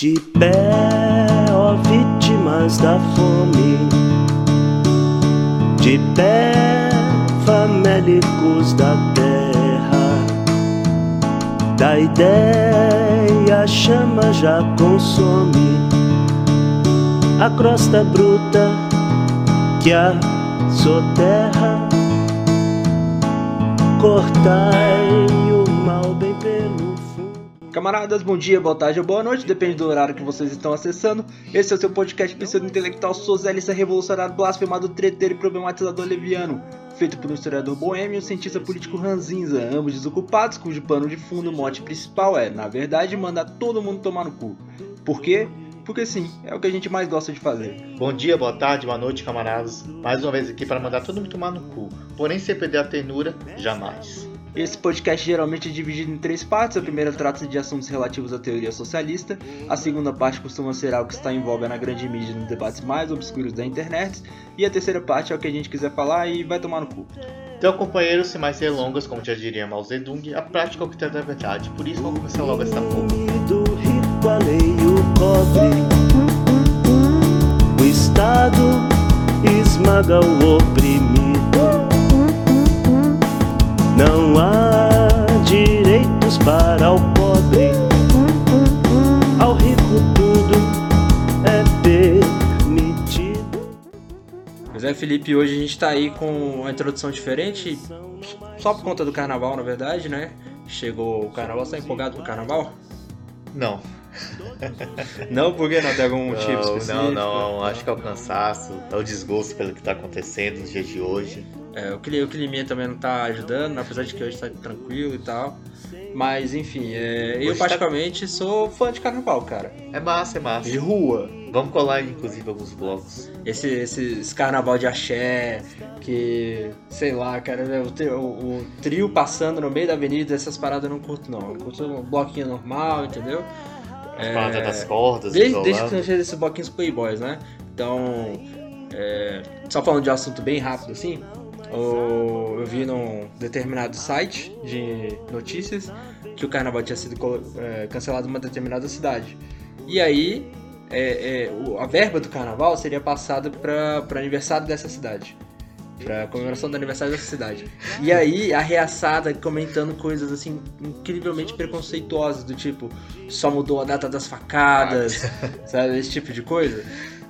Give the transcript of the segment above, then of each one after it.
De pé, ó vítimas da fome, de pé, famélicos da terra, da ideia a chama já consome. A crosta bruta que a soterra, cortai Camaradas, bom dia, boa tarde ou boa noite, depende do horário que vocês estão acessando. Esse é o seu podcast pseudo intelectual socialista revolucionário, blasfemado, treteiro e problematizador leviano, feito por um historiador boêmio e um cientista político ranzinza, ambos desocupados, cujo pano de fundo, mote principal é, na verdade, mandar todo mundo tomar no cu. Por quê? Porque sim, é o que a gente mais gosta de fazer. Bom dia, boa tarde, boa noite, camaradas. Mais uma vez aqui para mandar todo mundo tomar no cu. Porém, sem perder a ternura, jamais. Esse podcast geralmente é dividido em três partes. A primeira trata de assuntos relativos à teoria socialista. A segunda parte costuma ser algo que está em voga na grande mídia nos debates mais obscuros da internet. E a terceira parte é o que a gente quiser falar e vai tomar no cu. Então, companheiros, sem mais delongas, como já diria Mao Zedong, a prática é o que tem da verdade. Por isso, vamos começar logo essa porra. do pobre. O Estado esmaga o oprimido. Não há direitos para o pobre. Ao rico tudo é permitido. Pois é, Felipe, hoje a gente tá aí com uma introdução diferente, só por conta do carnaval, na verdade, né? Chegou o carnaval, você tá empolgado pro carnaval? Não. Não, por que não? Tem algum motivo Não, específico? não, não. Acho que é o cansaço, é o desgosto pelo que está acontecendo nos dias de hoje. É, o, cli- o climinha também não tá ajudando, apesar de que hoje tá tranquilo e tal. Mas, enfim, é, eu tá- particularmente sou fã de carnaval, cara. É massa, é massa. De rua. Vamos colar, inclusive, alguns blocos. Esse, esse, esse carnaval de axé, que, sei lá, cara, né, o, o- o trio passando no meio da avenida, essas paradas eu não curto não. Eu curto um bloquinho normal, entendeu? As É, das cordas, Desde, desde que seja esses bloquinhos playboys, né? Então, é, só falando de um assunto bem rápido assim, eu vi num determinado site de notícias que o carnaval tinha sido é, cancelado em uma determinada cidade. E aí, é, é, a verba do carnaval seria passada para o aniversário dessa cidade. Pra comemoração do aniversário dessa cidade. E aí, a reaçada comentando coisas assim, incrivelmente preconceituosas, do tipo, só mudou a data das facadas, sabe? Esse tipo de coisa.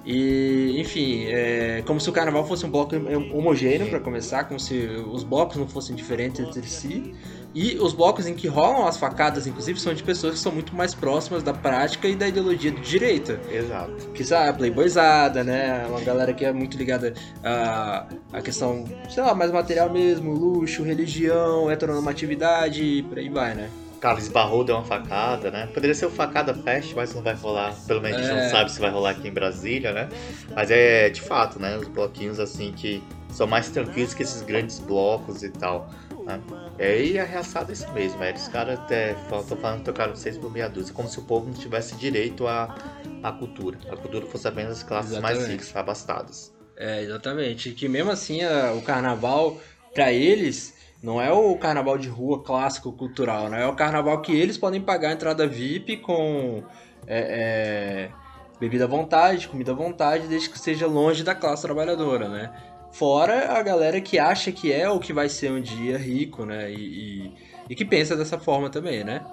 E, enfim, é, como se o carnaval fosse um bloco homogêneo para começar, como se os blocos não fossem diferentes entre si. E os blocos em que rolam as facadas, inclusive, são de pessoas que são muito mais próximas da prática e da ideologia de direita. Exato. Que sabe, playboyzada, né? Uma galera que é muito ligada à, à questão, sei lá, mais material mesmo, luxo, religião, heteronormatividade e por aí vai, né? Cara, esbarrou, deu uma facada, né? Poderia ser o Facada Fest, mas não vai rolar. Pelo menos a gente É. não sabe se vai rolar aqui em Brasília, né? Mas é de fato, né? Os bloquinhos assim que são mais tranquilos que esses grandes blocos e tal. Né? É, e a reaçada é isso mesmo, é. Os caras até estão falando que tocaram seis por meia dúzia, como se o povo não tivesse direito à, à cultura. A cultura fosse apenas as classes mais Exatamente. ricas, abastadas. É, exatamente. Que mesmo assim, a- o carnaval, pra eles, não é o carnaval de rua clássico cultural, né? É o carnaval que eles podem pagar a entrada VIP com é, é, bebida à vontade, comida à vontade, desde que seja longe da classe trabalhadora, né? Fora a galera que acha que é ou que vai ser um dia rico, né? E, e, e que pensa dessa forma também, né?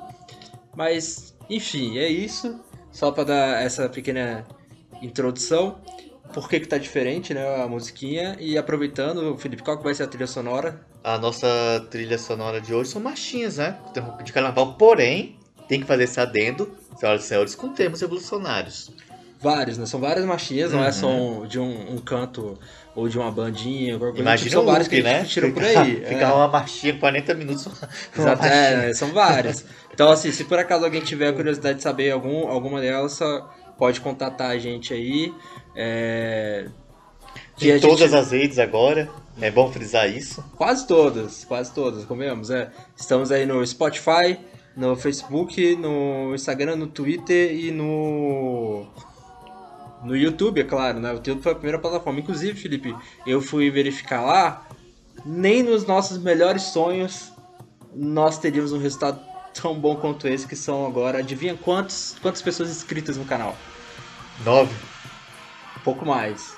Mas, enfim, é isso. Só pra dar essa pequena introdução por que, que tá diferente, né, a musiquinha. E aproveitando, Felipe, qual que vai ser a trilha sonora? A nossa trilha sonora de hoje são marchinhas, né? De carnaval, porém, tem que fazer esse adendo, senhoras e senhores, com termos revolucionários. Vários, né? São várias marchinhas, não é Uhum. só um- de um, um canto ou de uma bandinha, qualquer coisa. Imagina tipo, o são vários que né? tiram por aí. Ficar é. uma marchinha 40 minutos. Exato, é, são várias. Então, assim, se por acaso alguém tiver curiosidade de saber algum, alguma delas, pode contatar a gente aí. É... Em a todas gente- as redes agora. É bom frisar isso. Quase todas, quase todas, comemos. É. Estamos aí no Spotify, no Facebook, no Instagram, no Twitter e no. No YouTube, é claro, né? O YouTube foi a primeira plataforma. Inclusive, Felipe, eu fui verificar lá, nem nos nossos melhores sonhos nós teríamos um resultado tão bom quanto esse, que são agora, adivinha quantos, quantas pessoas inscritas no canal? 9, Um pouco mais.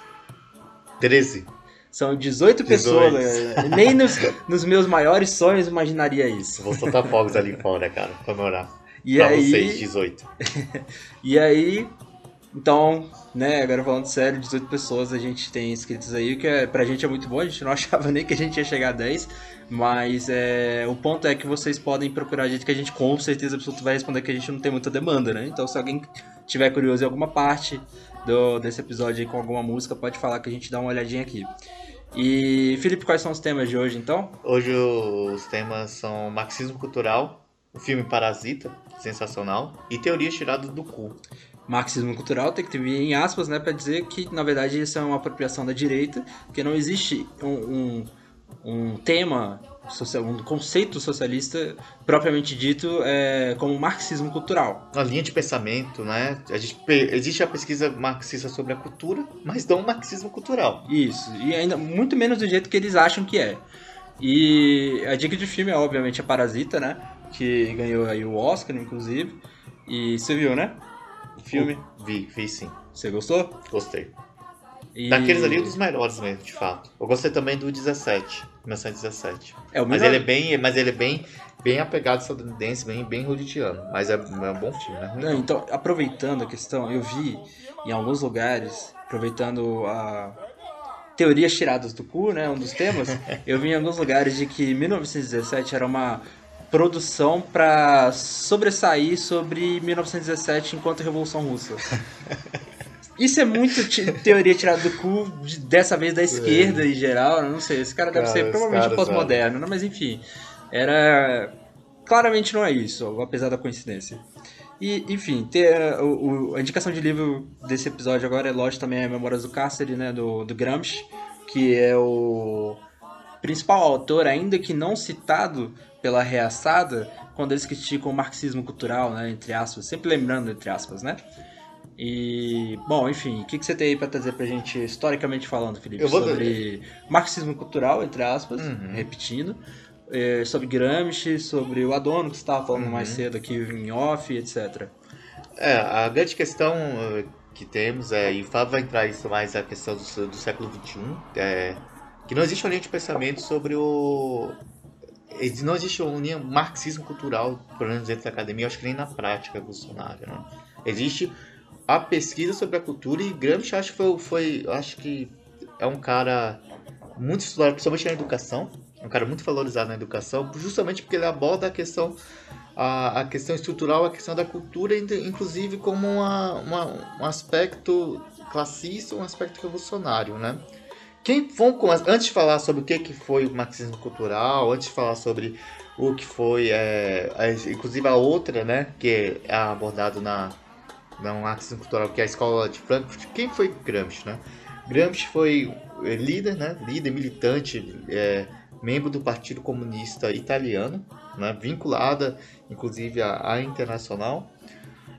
13. São 18 pessoas. né? Nem nos, nos meus maiores sonhos imaginaria isso. Vou soltar fogos ali fora, cara, comemorar. E pra aí, vocês, 18. E aí, então, né, agora falando sério, 18 pessoas a gente tem inscritos aí, que é, pra gente é muito bom, a gente não achava nem que a gente ia chegar a 10, mas é, o ponto é que vocês podem procurar a gente, que a gente com certeza absoluta vai responder que a gente não tem muita demanda, né? Então se alguém tiver curioso em alguma parte do, desse episódio aí com alguma música, pode falar que a gente dá uma olhadinha aqui. E, Felipe, quais são os temas de hoje então? Hoje os temas são marxismo cultural, o filme Parasita, sensacional, e teorias tiradas do cu. Marxismo cultural tem que ter em aspas, né, para dizer que na verdade isso é uma apropriação da direita, porque não existe um, um, um tema, social, um conceito socialista propriamente dito é, como marxismo cultural. Uma linha de pensamento, né? A gente, existe a pesquisa marxista sobre a cultura, mas não o marxismo cultural. Isso, e ainda muito menos do jeito que eles acham que é. E a dica de filme é obviamente a Parasita, né, que ganhou aí o Oscar, inclusive. E você viu, né? Filme. Vi, vi sim. Você gostou? Gostei. E... Daqueles ali, um dos melhores mesmo, de fato. Eu gostei também do 17, 1917. É, o Mas ele é bem, mas ele é bem, bem apegado estadunidense, bem, bem hollywoodiano. Mas é, é um bom filme, né? Não, então, aproveitando a questão, eu vi em alguns lugares, aproveitando a teorias tiradas do cu, né, um dos temas, eu vi em alguns lugares de que 1917 era uma produção para sobressair sobre 1917 enquanto Revolução Russa. Isso é muito teoria tirada do cu, de- dessa vez da esquerda em geral, não sei, esse cara deve Cara, ser esse provavelmente pós-moderno, né, mas enfim, era... Claramente não é isso, apesar da coincidência. E, enfim, ter, o, o- a indicação de livro desse episódio agora é lógico também é Memórias do Cárcere, né, do, do Gramsci, que é o principal autor, ainda que não citado pela reaçada, quando eles criticam o marxismo cultural, né, entre aspas, sempre lembrando entre aspas, né? E, bom, enfim, o que, que você tem aí pra trazer pra gente, historicamente falando, Felipe, Eu vou- sobre marxismo cultural, entre aspas, Uhum. repetindo, é, sobre Gramsci, sobre o Adorno, que você estava falando Uhum. mais cedo aqui em off, etc. É, a grande questão eh, que temos é, e o Fábio vai entrar isso mais a questão do, do século XXI, é que não existe uma linha de pensamento sobre o. Não existe linha marxismo cultural, pelo menos dentro da academia, eu acho que nem na prática Bolsonaro. Né? Existe a pesquisa sobre a cultura e Gramsci acho que foi, foi acho que é um cara muito estudado, principalmente na educação, é um cara muito valorizado na educação, justamente porque ele aborda a questão a, a questão estrutural, a questão da cultura, in- inclusive como uma, uma- um aspecto classista, um aspecto revolucionário, né? Quem vamos começar, antes de falar sobre o que, que foi o marxismo cultural, antes de falar sobre o que foi, é, a- inclusive a outra, né, que é abordado na no marxismo cultural, que é a escola de Frankfurt, quem foi Gramsci, né? Gramsci foi é, líder, né, líder militante, é, membro do Partido Comunista Italiano, né, vinculada inclusive à, à Internacional.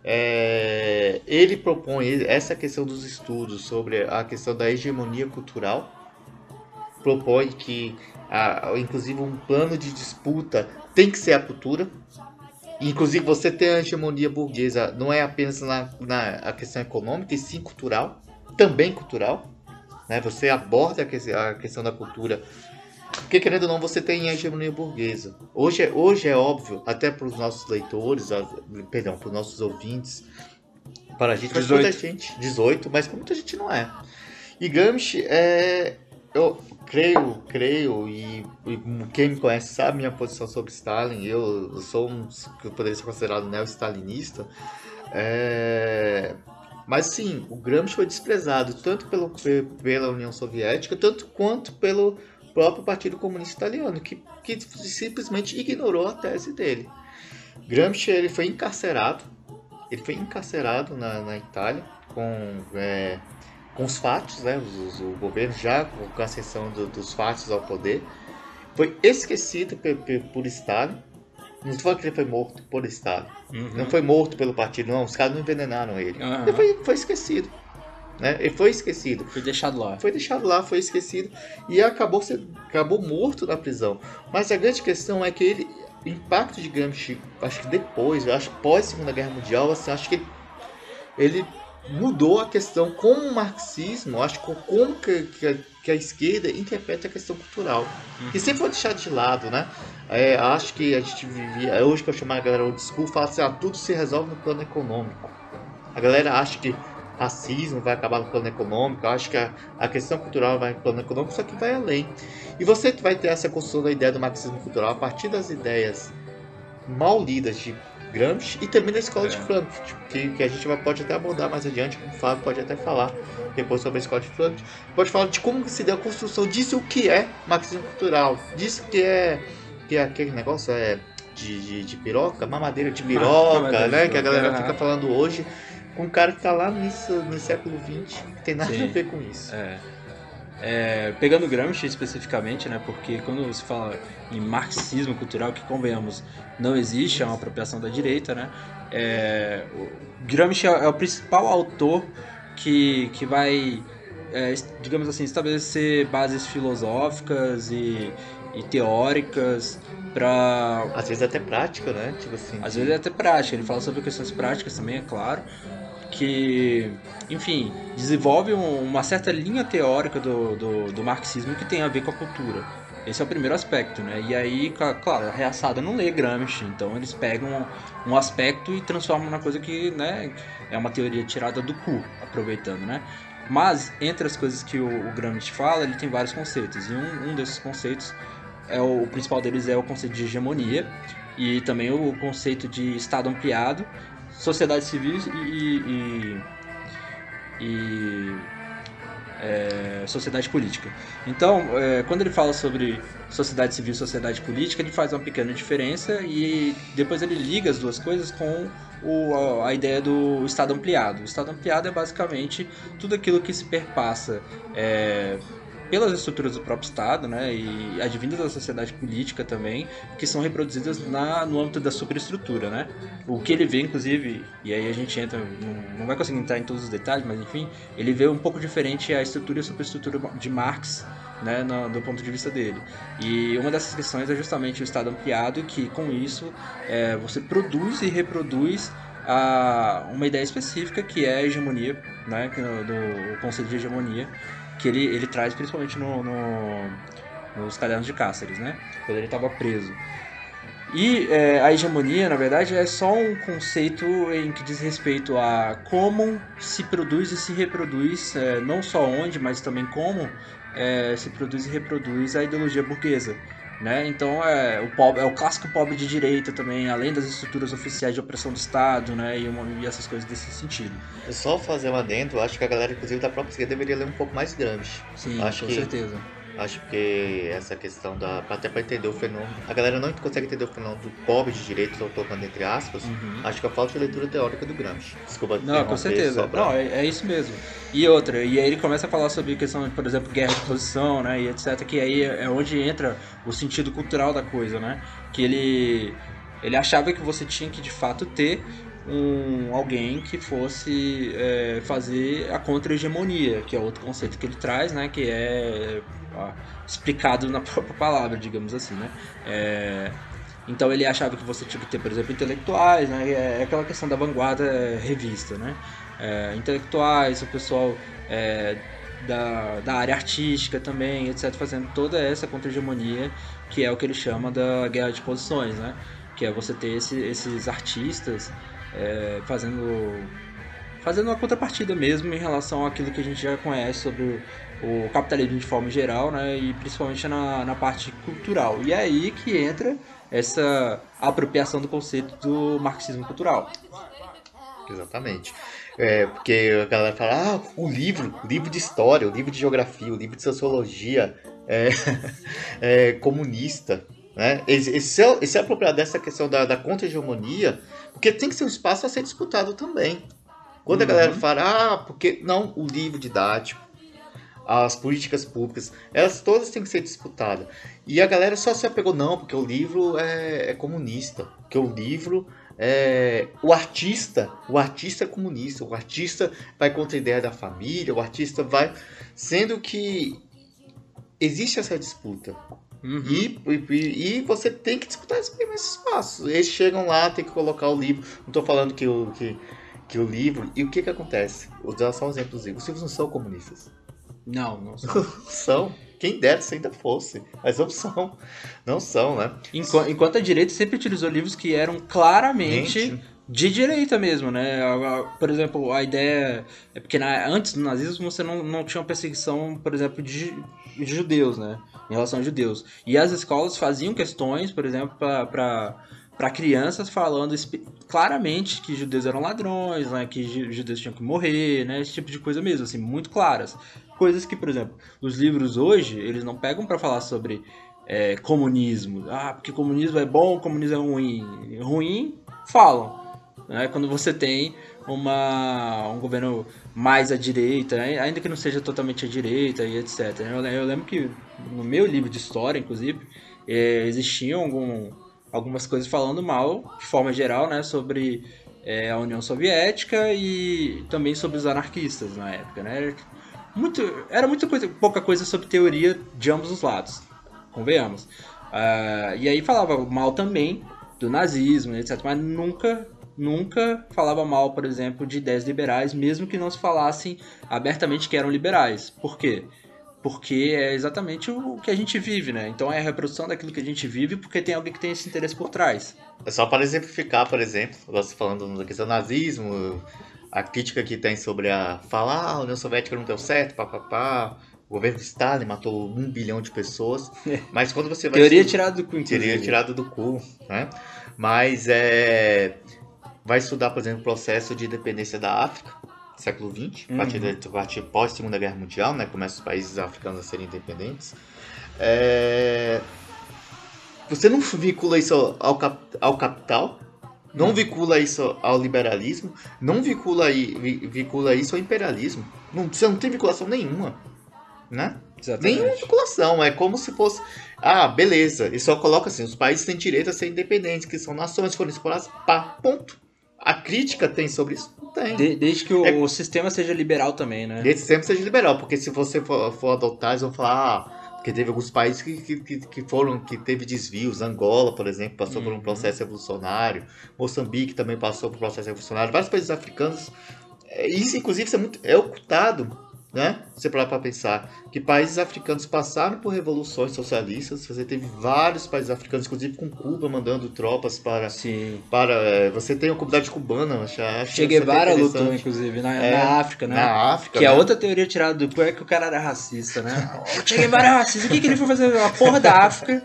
É, ele propõe essa questão dos estudos sobre a questão da hegemonia cultural, propõe que, inclusive, um plano de disputa tem que ser a cultura. Inclusive, você ter a hegemonia burguesa não é apenas na, na a questão econômica, e sim cultural, também cultural. Né? Você aborda a questão da cultura porque, querendo ou não, você tem a hegemonia burguesa. Hoje é, hoje é óbvio, até para os nossos leitores, perdão, para os nossos ouvintes, para a gente, mas 18. muita gente, 18, mas muita gente não é. E Gramsci, é, eu creio, creio, e, e quem me conhece sabe minha posição sobre Stalin, eu, eu sou um, que eu poderia ser considerado neo-stalinista, é, mas sim, o Gramsci foi desprezado tanto pelo, pe- pela União Soviética, tanto quanto pelo próprio Partido Comunista Italiano, que, que simplesmente ignorou a tese dele. Gramsci ele foi encarcerado, ele foi encarcerado na, na Itália com, é, com os fatos, né, os- os- o governo já com a ascensão do- dos fatos ao poder, foi esquecido pe- pe- por Stalin. Não falando que ele foi morto por Stalin. Não foi morto pelo partido, não. Os caras não envenenaram ele. Aham. Ele foi, foi esquecido. Né? Ele foi esquecido. Foi deixado lá. Foi deixado lá, foi esquecido e acabou, acabou morto na prisão. Mas a grande questão é que ele, o impacto de Gramsci, acho que depois, acho pós Segunda Guerra Mundial, assim, acho que ele mudou a questão como o marxismo, acho que como que, que, a, que a esquerda interpreta a questão cultural. Que sempre foi deixado de lado, né? É, acho que a gente vivia. É hoje que eu chamo a galera old school, fala assim: ah, tudo se resolve no plano econômico. A galera acha que racismo vai acabar no plano econômico, eu acho que a, a questão cultural vai no plano econômico, só que vai além. E você vai ter essa construção da ideia do marxismo cultural a partir das ideias mal lidas de Gramsci e também da escola é. de Frankfurt, que, que a gente vai, pode até abordar mais adiante, o Fábio pode até falar depois sobre a escola de Frankfurt, pode falar de como se deu a construção disso, o que é marxismo cultural, disso que é, que é aquele negócio é de, de, de piroca, mamadeira de piroca, né, que a galera fica falando hoje, um cara que está lá nisso, no século XX, que tem nada Sim. a ver com isso. É. É, pegando Gramsci especificamente, né, porque quando se fala em marxismo cultural, que convenhamos, não existe, é uma apropriação da direita, né, é, Gramsci é, é, o principal autor que, que vai, é, digamos assim, estabelecer bases filosóficas e, e teóricas para às vezes até prática, né? Tipo assim. Às vezes é até prática. Ele fala sobre questões práticas também, é claro que, enfim, desenvolve um, uma certa linha teórica do, do, do, marxismo que tem a ver com a cultura. Esse é o primeiro aspecto, né? E aí, claro, a reaçada não lê Gramsci, então eles pegam um aspecto e transformam na coisa que, né, é uma teoria tirada do cu, aproveitando, né? Mas, entre as coisas que o, o Gramsci fala, ele tem vários conceitos, e um, um desses conceitos, é o, o principal deles é o conceito de hegemonia, e também o conceito de Estado ampliado, sociedade civil e, e, e é, sociedade política. Então, é, quando ele fala sobre sociedade civil e sociedade política, ele faz uma pequena diferença e depois ele liga as duas coisas com o, a ideia do Estado ampliado. O Estado ampliado é basicamente tudo aquilo que se perpassa é, pelas estruturas do próprio Estado, né, e advindas da sociedade política também, que são reproduzidas na, no âmbito da superestrutura, né. O que ele vê, inclusive, e aí a gente entra, não, não vai conseguir entrar em todos os detalhes, mas enfim, ele vê um pouco diferente a estrutura e a superestrutura de Marx, né, no, do ponto de vista dele. E uma dessas questões é justamente o Estado ampliado, que com isso é, você produz e reproduz a, uma ideia específica que é a hegemonia, né, do, do conceito de hegemonia, que ele, ele traz principalmente no, no nos cadernos de Cáceres, né? Quando ele estava preso. E é, a hegemonia, na verdade, é só um conceito em que diz respeito a como se produz e se reproduz, é, não só onde, mas também como é, se produz e reproduz a ideologia burguesa. Né? Então é o, pobre, é o clássico pobre de direita também, além das estruturas oficiais de opressão do Estado, né? E, uma, e essas coisas desse sentido. É só fazer uma dentro, acho que a galera, inclusive da própria esquerda, deveria ler um pouco mais Gramsci. Sim, acho com que... certeza. Acho que essa questão da. Até para entender o fenômeno. A galera não consegue entender o fenômeno do pobre de direito, estou tocando entre aspas. Uhum. Acho que a falta de leitura teórica do Gramsci. Desculpa, Não, com certeza. Pra... Não, é, é, isso mesmo. E outra, e aí ele começa a falar sobre questão, por exemplo, guerra de posição, né? E etc. Que aí é onde entra o sentido cultural da coisa, né? Que ele. Ele achava que você tinha que de fato ter um alguém que fosse é, fazer a contra-hegemonia, que é outro conceito que ele traz, né? Que é ó, explicado na própria palavra, digamos assim, né? É, então ele achava que você tinha que ter, por exemplo, intelectuais, né? É, é aquela questão da vanguarda revista, né? É, intelectuais, o pessoal é, da, da área artística também, etc., fazendo toda essa contra-hegemonia, que é o que ele chama da guerra de posições, né? Que é você ter esse, esses artistas é, fazendo fazendo uma contrapartida mesmo em relação àquilo que a gente já conhece sobre o capitalismo de forma geral, né, e principalmente na, na parte cultural. E é aí que entra essa apropriação do conceito do marxismo cultural. Exatamente. É, porque a galera fala, ah, o livro, o livro de história, o livro de geografia, o livro de sociologia é, é comunista. Né? Esse, esse, é, esse é apropriado dessa questão da, da contra-hegemonia, porque tem que ser um espaço a ser disputado também. Quando uhum. a galera fala, ah, porque não, o livro didático, as políticas públicas, elas todas têm que ser disputadas. E a galera só se apegou, não, porque o livro é, é comunista, porque o livro é, o artista, o artista é comunista, o artista vai contra a ideia da família, o artista vai. Sendo que existe essa disputa. Uhum. E, e, e você tem que disputar esse nesse espaço. Eles chegam lá, tem que colocar o livro. Não tô falando que o, que, que o livro. E o que que acontece? Vou dar só um exemplo dos livros. Os livros não são comunistas. Não, não sei. são. Quem dera se ainda fosse. Mas não são. Não são, né? Enqu- Enquanto a direita sempre utilizou livros que eram claramente Gente, de direita mesmo, né? Por exemplo, a ideia. É porque na- antes do nazismo você não, não tinha uma perseguição, por exemplo, de, de judeus, né? Em relação a judeus. E as escolas faziam questões, por exemplo, para crianças falando claramente que judeus eram ladrões, né? Que ju- judeus tinham que morrer, né? Esse tipo de coisa mesmo, assim, muito claras. Coisas que, por exemplo, os livros hoje, eles não pegam para falar sobre é, comunismo. Ah, porque comunismo é bom, comunismo é ruim. Ruim, falam. Né? Quando você tem uma, um governo mais à direita, ainda que não seja totalmente à direita e etc. Eu, eu lembro que no meu livro de história, inclusive, eh, existiam algum, algumas coisas falando mal, de forma geral, né, sobre eh, a União Soviética e também sobre os anarquistas na época. Né? Muito, era muita coisa, pouca coisa sobre teoria de ambos os lados, convenhamos. Ah, e aí falava mal também do nazismo, etc. Mas nunca, nunca falava mal, por exemplo, de ideias liberais, mesmo que não se falassem abertamente que eram liberais. Por quê? Porque é exatamente o que a gente vive, né? Então é a reprodução daquilo que a gente vive porque tem alguém que tem esse interesse por trás. É só para exemplificar, por exemplo, você falando da questão do nazismo, a crítica que tem sobre a falar ah, a União Soviética não deu certo, papapá, o governo de Stalin matou um bilhão de pessoas, mas quando você vai Teoria estudar- tirada do cu, inclusive. teria tirado do cu, né? Mas é vai estudar, por exemplo, o processo de independência da África, século XX, a partir, Uhum. da- a partir pós Segunda Guerra Mundial, né? Começa os países africanos a serem independentes. É, Você não vincula isso ao, cap- ao capital, não Uhum. vincula isso ao liberalismo, não vincula, vincula isso ao imperialismo. Não, você não tem vinculação nenhuma, né? Exatamente. Nenhuma vinculação, é como se fosse. Ah, beleza. E só coloca assim: os países têm direito a ser independentes, que são nações, foram exploradas, pá, ponto. A crítica tem sobre isso? Tem. De- desde que o, É- o sistema seja liberal também, né? Desde sempre seja liberal, porque se você for, for adotar, eles vão falar. Ah, porque teve alguns países que, que, que- que foram, que teve desvios. Angola, por exemplo, passou por um Uhum. processo revolucionário. Moçambique também passou por um processo revolucionário. Vários países africanos. é, Isso, inclusive, isso é, muito, é ocultado, né? Você parar para pensar que países africanos passaram por revoluções socialistas. Você teve vários países africanos, inclusive com Cuba, mandando tropas para. Sim. para é, você tem a comunidade cubana, acho, acho Che Guevara lutou, inclusive, na, É, na África, né? Na África. Que é né? outra teoria tirada do cu é que o cara era racista, né? Che Guevara é racista. O que, que ele foi fazer na porra da África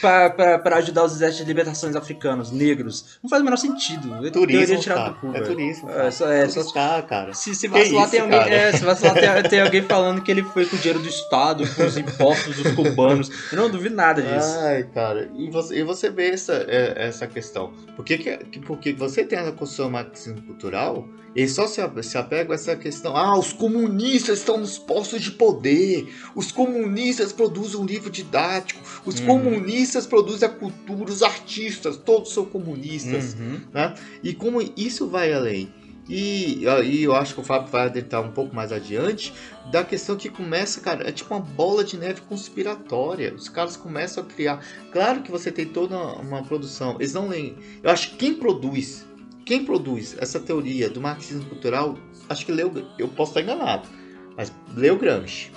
pra ajudar os exércitos de libertações africanos, negros? Não faz o menor sentido. É Turismo, teoria tirada do cu, é turismo. É, só, é, só, Turistar, cara. se, se vacilar, tem alguém, é, se vacilar tem, tem alguém falando que ele foi com o dinheiro do Estado, com os impostos dos cubanos. Eu não duvido nada disso. Ai, cara, e você, e você vê essa, é, essa questão. Por que, que, que- porque você tem a construção marxismo cultural, eles só se, se apegam a essa questão. Ah, os comunistas estão nos postos de poder, os comunistas produzem um livro didático, os Uhum. comunistas produzem a cultura, os artistas, todos são comunistas. Uhum. E como isso vai além. E, e eu acho que o Fábio vai adentrar um pouco mais adiante da questão que começa, cara, é tipo uma bola de neve conspiratória. Os caras começam a criar. Claro que você tem toda uma produção. Eles não leem. Eu acho que quem produz, quem produz essa teoria do marxismo cultural, acho que leu. Eu posso estar enganado, mas leu Gramsci.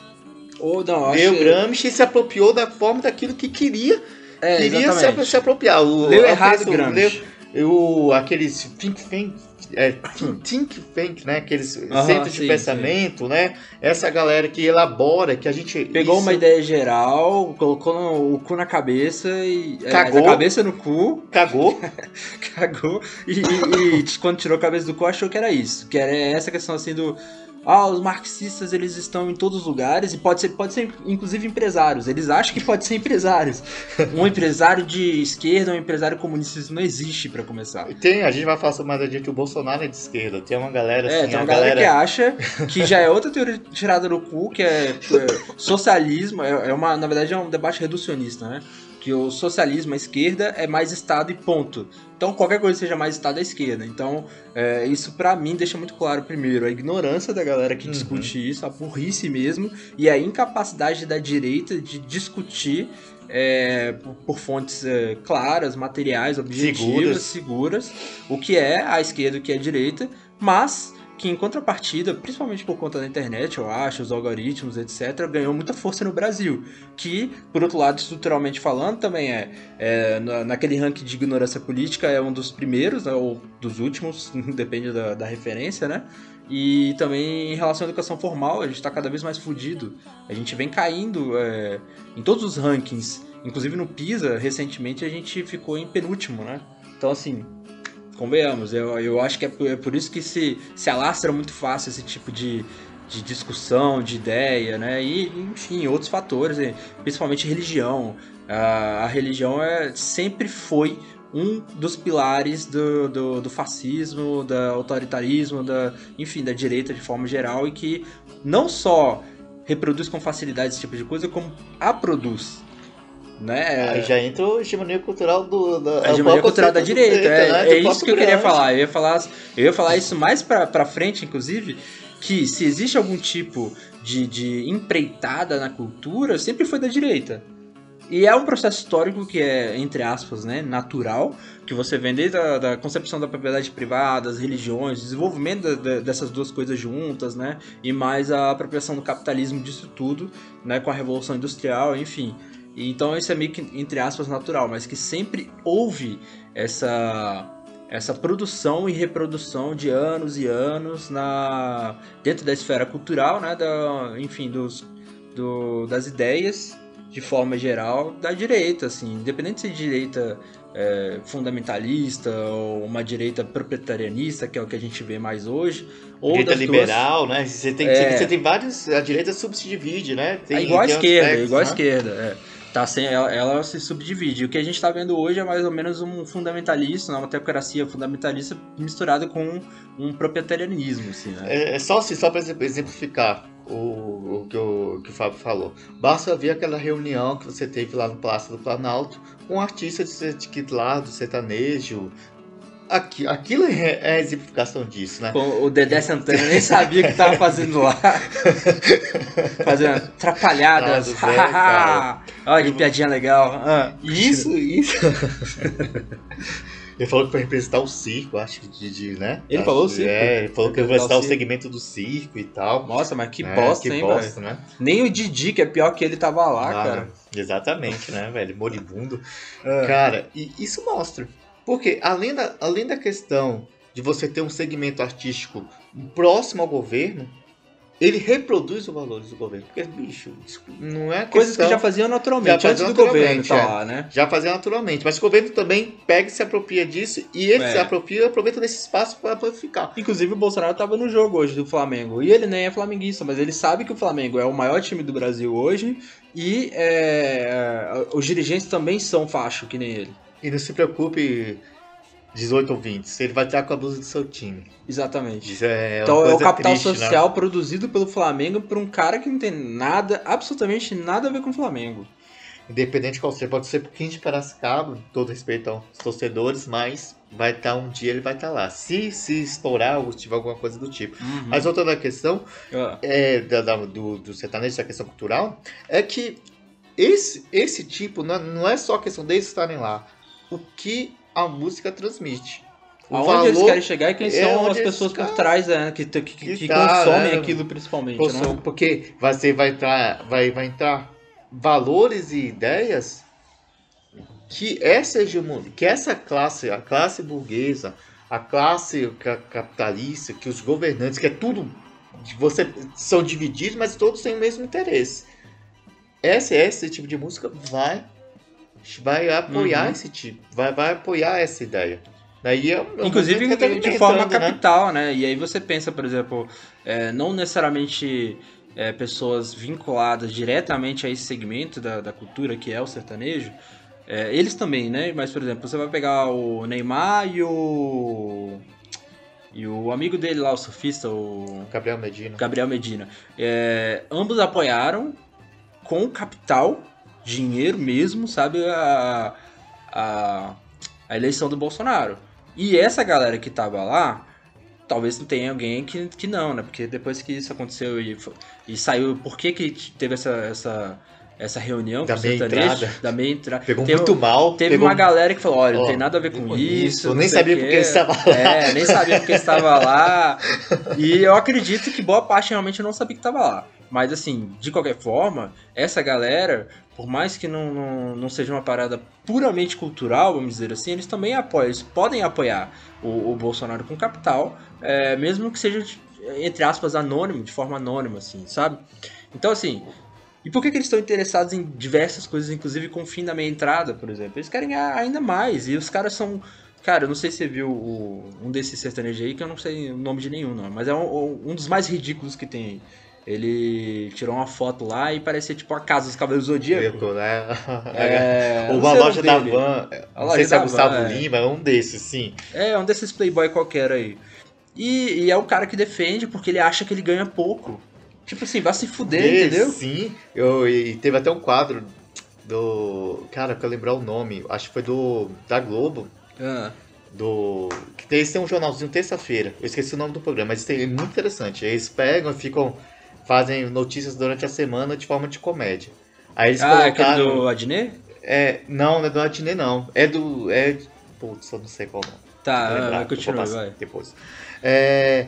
Ou não, Leu que- Gramsci e se apropriou da forma daquilo que queria É, queria se, se apropriar. O, Leu errado Gramsci. leu- o, aqueles think tank, é, think, think tank, né? Aqueles centros de sim, pensamento, né? Essa galera que elabora, que a gente Pegou isso uma ideia geral, colocou no- o cu na cabeça e. é, Cagou. A cabeça no cu, cagou. cagou. E, e- e quando tirou a cabeça do cu, achou que era isso. Que era essa questão assim do. Ah, os marxistas eles estão em todos os lugares e pode ser, pode ser inclusive empresários. Eles acham que pode ser empresários. Um empresário de esquerda, um empresário comunista, isso não existe pra começar. Tem, a gente vai falar sobre mais adiante, o Bolsonaro é de esquerda. Tem uma galera É, assim, tem a uma galera, galera. que acha que já é outra teoria tirada do cu, que é, é, socialismo, é, é uma, na verdade é um debate reducionista, né? Que o socialismo à esquerda é mais Estado e ponto. Então qualquer coisa seja mais Estado à esquerda. Então é, isso para mim deixa muito claro, primeiro, a ignorância da galera que Uhum. discute isso, a burrice mesmo, e a incapacidade da direita de discutir é, por, por fontes é, claras, materiais, objetivas, Seguras. seguras, o que é a esquerda e o que é a direita, mas que em contrapartida, principalmente por conta da internet, eu acho, os algoritmos, etc., ganhou muita força no Brasil. Que, por outro lado, estruturalmente falando, também é, é, na- naquele ranking de ignorância política, é um dos primeiros, né, ou dos últimos, depende da, da referência, né? E também em relação à educação formal, a gente está cada vez mais fudido. A gente vem caindo é, em todos os rankings. Inclusive no PISA, recentemente, a gente ficou em penúltimo, né? Então, assim, convenhamos, eu, eu acho que é por, é por isso que se, se alastra muito fácil esse tipo de, de discussão, de ideia, né? E, enfim, outros fatores, né? principalmente religião. A, a religião é, sempre foi um dos pilares do, do, do fascismo, do autoritarismo, da, enfim, da direita de forma geral, e que não só reproduz com facilidade esse tipo de coisa, como a produz. Né? Aí já entra o hegemonia cultural do, da A hegemonia cultural da conceito direita, é, né? é isso que eu queria falar. Eu ia falar, eu ia falar isso mais pra, pra frente, inclusive, que se existe algum tipo de, de empreitada na cultura, sempre foi da direita. E é um processo histórico que é, entre aspas, né, natural, que você vê desde a da concepção da propriedade privada, as religiões, desenvolvimento da- da- dessas duas coisas juntas, né, e mais a apropriação do capitalismo disso tudo, né, com a Revolução Industrial, enfim. Então isso é meio que, entre aspas, natural, mas que sempre houve essa essa produção e reprodução de anos e anos na dentro da esfera cultural, né, da, enfim, dos, do, das ideias de forma geral da direita, assim, independente de ser direita é, fundamentalista ou uma direita proprietarianista, que é o que a gente vê mais hoje, ou Direita das duas- liberal, né? Você tem, É. você tem vários. A direita subdivide, né? Tem, É igual à esquerda, aspectos, igual à né? esquerda. É. Tá sem, ela, ela se subdivide. O que a gente tá vendo hoje é mais ou menos um fundamentalista, uma teocracia fundamentalista misturada com um proprietarianismo, assim, né? É, é só, assim, só para exemplificar o, o, que o que o Fábio falou. Basta ver aquela reunião que você teve lá no Palácio do Planalto com um artista de, de lá, do sertanejo. Aqui, aquilo é, é a exemplificação disso, né? Com O Dedé Santana nem sabia o que tava fazendo lá. Fazendo atrapalhadas. Cara. Olha que piadinha legal. Ah, Isso, isso. Ele falou que vai representar o circo, acho, de, de né? Ele Acho- falou o circo? É, ele falou que vai Representar o o segmento do circo e tal. Nossa, mas que É, bosta, que hein, bosta, velho? né? Nem o Didi, que é pior que ele, tava lá, Ah, cara. Exatamente, né, velho? Moribundo. É. Cara, e isso mostra. Porque além da, além da questão de você ter um segmento artístico próximo ao governo, ele reproduz os valores do governo. Porque, bicho, não é Coisas que já faziam naturalmente, Já antes faziam do governo tá é. lá, né? já fazia naturalmente. Mas o governo também pega e se apropria disso, e ele É. se apropria e aproveita desse espaço para amplificar. Inclusive o Bolsonaro tava no jogo hoje do Flamengo. E ele nem é flamenguista, mas ele sabe que o Flamengo é o maior time do Brasil hoje. E é, os dirigentes também são facho, que nem ele. E não se preocupe, 18 ouvintes, ele vai estar com a blusa do seu time. Exatamente. Isso é então é o capital triste, né? social produzido pelo Flamengo por um cara que não tem nada, absolutamente nada a ver com o Flamengo. Independente de qual seja, pode ser pouquinho de Piracicaba, todo respeito aos torcedores, mas vai estar um dia ele vai estar lá. Se se estourar ou tiver alguma coisa do tipo. Uhum. Mas outra da questão Ah, é, da, da- do, do sertanejo, essa questão cultural, é que esse, esse tipo, não, não é só questão deles estarem lá. O que a música transmite. O Aonde eles querem chegar e quem é são as pessoas por trás, né, que, que, que, que tá, consomem né, aquilo principalmente, Consome, né? Porque você vai entrar, vai, vai entrar valores e ideias que essa hegemonia, que essa classe, a classe burguesa, a classe ca- capitalista, que os governantes, que é tudo, você são divididos, mas todos têm o mesmo interesse. Esse, esse tipo de música vai, vai apoiar Uhum. esse tipo, vai, vai apoiar essa ideia. Daí é, um Inclusive tá de forma né? capital, né? E aí você pensa, por exemplo, é, não necessariamente é, pessoas vinculadas diretamente a esse segmento da, da cultura que é o sertanejo, é, eles também, né? Mas, por exemplo, você vai pegar o Neymar e o. E o amigo dele lá, o surfista, o Gabriel Medina. Gabriel Medina. É, ambos apoiaram com capital dinheiro mesmo, sabe, a, a, a eleição do Bolsonaro. E essa galera que tava lá, talvez não tenha alguém que, que não, né? Porque depois que isso aconteceu e, e saiu, por que que teve essa, essa, essa reunião Da com meia entrada. Da meia entrada. Pegou Teve- muito mal. Teve pegou... uma galera que falou, olha, não tem nada a ver com isso. não nem sabia o por quê. que estava lá. É, nem sabia porque estava lá. E eu acredito que boa parte realmente não sabia que estava lá. Mas assim, de qualquer forma, essa galera, por mais que não, não, não seja uma parada puramente cultural, vamos dizer assim, eles também apoiam, eles podem apoiar o, o Bolsonaro com capital, é, mesmo que seja, entre aspas, anônimo, de forma anônima, assim, sabe? Então, assim, e por que, que eles estão interessados em diversas coisas, inclusive com o fim da meia entrada, por exemplo? Eles querem ainda mais. E os caras são. Cara, eu não sei se você viu o- um desses sertanejos aí, que eu não sei o nome de nenhum, não. Mas é um, um dos mais ridículos que tem aí. Ele tirou uma foto lá e parecia tipo a casa dos Cavaleiros do Zodíaco. Zodíaco, né? É, Ou uma loja da dele. van. A Não sei se é Gustavo van, é. Lima, é um desses, sim. É, um desses playboy qualquer aí. E, e é o cara que defende porque ele acha que ele ganha pouco. Tipo assim, vai se fuder, entendeu? Sim. Eu, e teve até um quadro do. Cara, pra lembrar o nome, acho que foi do. Da Globo. Ah, do. Que tem, têm um jornalzinho terça-feira. Eu esqueci o nome do programa, mas tem, é muito interessante. Eles pegam e ficam. Fazem notícias durante a semana de forma de comédia. Aí eles ah aquele colocaram. do Adnet? É, não, não é do Adnet, não. É do. É. Putz, eu não sei qual não. Tá, lembrar, ah, continua, vai. Depois. É,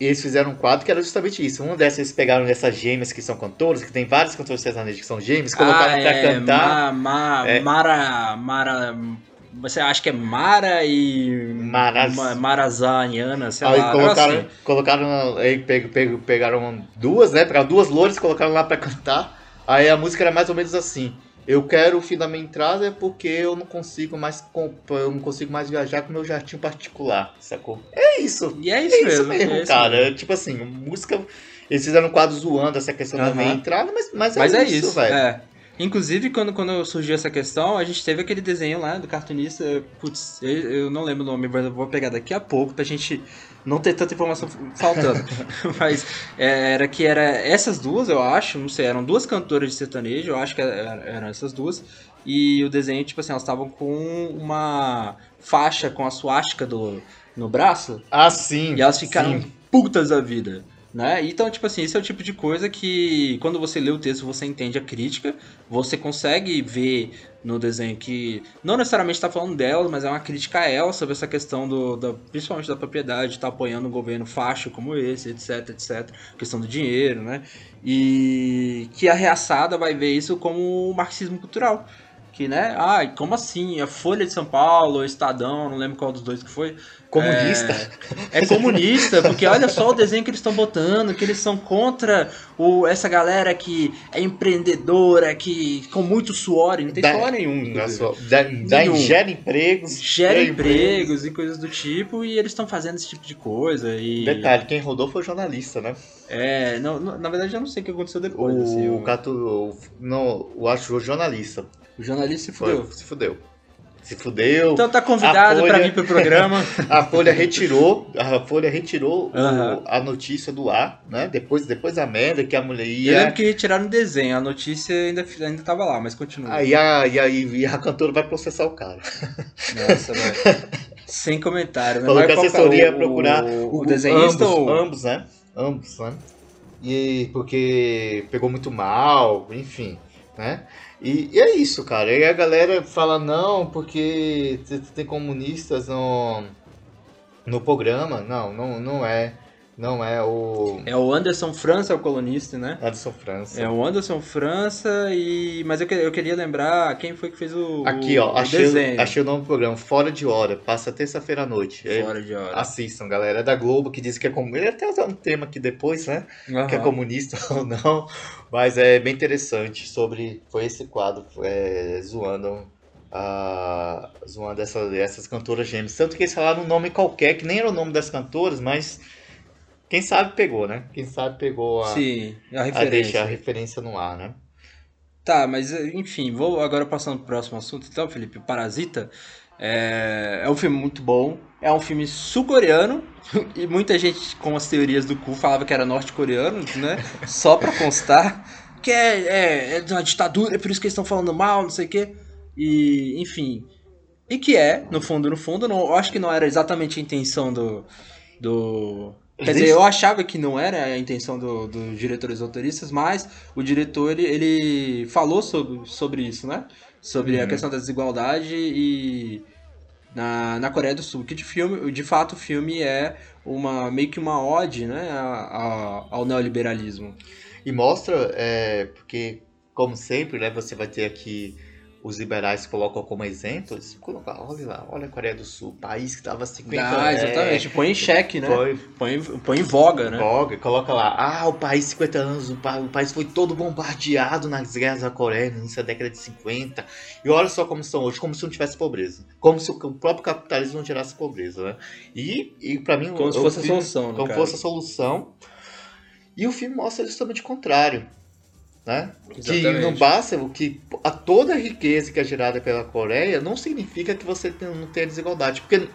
e eles fizeram um quadro que era justamente isso. Uma dessas eles pegaram dessas gêmeas que são cantoras, que tem vários cantores sertanejos que são gêmeos, colocaram ah, pra é, cantar. Ma, ma, É. Mara. Mara. Você acha que é Mara e. Maraz- Ma- Marazaniana, sei Aí lá. colocaram, assim. colocaram aí peg- pegaram duas, né? Pegaram duas loures, colocaram lá pra cantar. Aí a música era mais ou menos assim. Eu quero o fim da minha entrada porque eu não consigo mais eu não consigo mais viajar com meu jatinho particular, sacou? É isso. E é isso É mesmo. isso mesmo, é isso cara. mesmo. É tipo assim, música. Eles fizeram um quadro zoando essa questão da Aham. meia entrada, mas, mas, Mas é, isso, velho. é. Inclusive, quando, quando surgiu essa questão, a gente teve aquele desenho lá do cartunista. Putz, eu, eu não lembro o nome, mas eu vou pegar daqui a pouco pra gente não ter tanta informação faltando. mas é, era que era essas duas, eu acho, não sei, eram duas cantoras de sertanejo, eu acho que era- eram essas duas. E o desenho, tipo assim, elas estavam com uma faixa com a suástica do, no braço. Ah, sim. E elas ficaram sim. putas da vida. Né? Então, tipo assim, esse é o tipo de coisa que quando você lê o texto você entende a crítica, você consegue ver no desenho que não necessariamente está falando delas, mas é uma crítica a ela sobre essa questão do, da, principalmente da propriedade, estar apoiando um governo facho como esse, etc, etc, questão do dinheiro, né? E que a reaçada vai ver isso como marxismo cultural. Que, né? Ai, como assim? A Folha de São Paulo, o Estadão, não lembro qual dos dois que foi. Comunista. É, é comunista, porque olha só o desenho que eles estão botando, que eles são contra o, essa galera que é empreendedora, que com muito suor, e não tem Da- suor nenhum. Da- da- gera empregos. Gera empregos e coisas do tipo, e eles estão fazendo esse tipo de coisa. E, Detalhe, quem rodou foi o jornalista, né? É, não, não- na verdade eu não sei o que aconteceu depois. assim, O, o, Cato. o- Não, eu acho o jornalista. O jornalista se Foi, fudeu. se fudeu. Se fudeu. Então tá convidado A pra Folha- vir pro programa. A Folha retirou, a Folha retirou o- Aham. a notícia do ar, né? Depois, depois da merda que a mulher Eu ia. lembro que retiraram o desenho, a notícia ainda, ainda tava lá, mas continua. Aí a, e, a, e a cantora vai processar o cara. Nossa, velho. Sem comentário, né? Falou Mas que a qual assessoria é ia procurar o, o desenhista ambos, ou... ambos, né? Ambos, né? E porque pegou muito mal, enfim, né? E, e é isso, cara. E a galera fala, não, porque tem comunistas no, no programa. Não, não, não é. Não é o É o Anderson França, é o colunista, né? Adson França. É o Anderson França e... Mas eu, que- eu queria lembrar quem foi que fez o, Aqui, ó, o achei, desenho. achei o nome do programa, Fora de Hora, passa terça-feira à noite. É, Fora de hora. Assistam, galera. É da Globo que diz que é comunista. Ele até usar um tema aqui depois, né? que é comunista ou não, mas é bem interessante sobre foi esse quadro é, zoando a zoando essa, essas cantoras gêmeas, tanto que eles falaram um nome qualquer que nem era o nome das cantoras, mas quem sabe pegou, né? Quem sabe pegou a, Sim, a a referência. deixar a referência no ar, né? Tá, mas enfim, vou agora passando pro próximo assunto, então, Felipe. Parasita é, é um filme muito bom. É um filme sul-coreano. E muita gente, com as teorias do cu, falava que era norte-coreano, né? Só pra constar. que é, é, é uma ditadura, é por isso que eles estão falando mal, não sei o quê. E, enfim. E que é, no fundo, no fundo, não, eu acho que não era exatamente a intenção do. do Quer dizer, eu achava que não era a intenção dos do diretores roteiristas, mas o diretor ele, ele falou sobre, sobre isso, né? Sobre Uhum. a questão da desigualdade e na, na Coreia do Sul, que de filme, de fato o filme é uma meio que uma ode, né, a- a- ao neoliberalismo. E mostra, é, porque, como sempre, né, você vai ter aqui os liberais colocam como exemplo, eles colocam, olha lá, olha a Coreia do Sul, país que estava 50 Ah, exatamente, põe em xeque, né? Foi, Põe, põe em voga, né? Voga, coloca lá, ah, o país 50 anos, o, o país foi todo bombardeado nas guerras da Coreia no início da década de 50. E olha só como são hoje, como se não tivesse pobreza. Como se o próprio capitalismo não gerasse pobreza, né? E, e para mim... Como o- se fosse a filme- solução, Como caso. fosse a solução. E o filme mostra justamente o contrário. Né? Que não basta que a toda a riqueza que é gerada pela Coreia não significa que você não tenha desigualdade, porque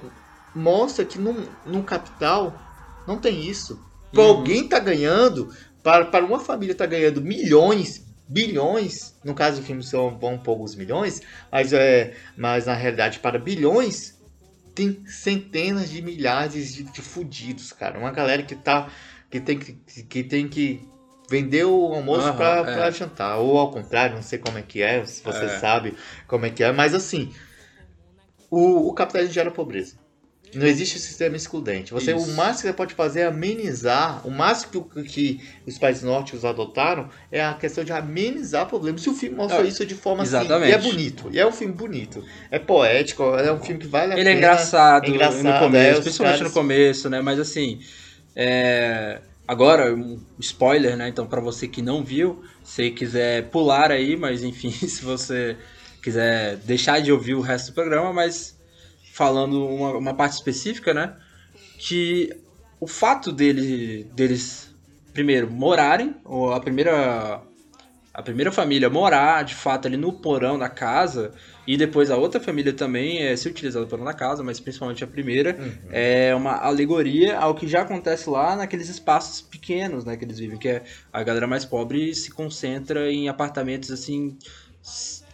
mostra que num, num capital não tem isso. Pra Uhum. alguém tá ganhando, para, para uma família tá ganhando milhões, bilhões, no caso do filme são vão poucos milhões, mas é, mas na realidade para bilhões tem centenas de milhares de, de fudidos, cara. Uma galera que tá que tem que, que tem que vender o almoço pra, é. pra jantar, ou ao contrário, não sei como é que é, se você É. sabe como é que é, mas assim, o, o capitalismo gera pobreza. Não existe sistema excludente. Você, o máximo que você pode fazer é amenizar. O máximo que, que os países nórdicos adotaram é a questão de amenizar problemas. E o filme mostra Ah, isso de forma exatamente. assim. E é bonito. E é um filme bonito. É poético. É um filme que vale a Ele é pena. engraçado, é engraçado, no é, começo, os principalmente caras- no começo, né? Mas assim, é, agora um spoiler, né? Então pra você que não viu, se quiser pular aí, mas enfim, se você quiser deixar de ouvir o resto do programa, mas falando uma, uma parte específica, né? Que o fato dele, deles primeiro morarem, ou a primeira a primeira família morar de fato ali no porão da casa e depois a outra família também é, se utilizar do porão da casa, mas principalmente a primeira Uhum. é uma alegoria ao que já acontece lá naqueles espaços pequenos, né, que eles vivem, que é a galera mais pobre se concentra em apartamentos assim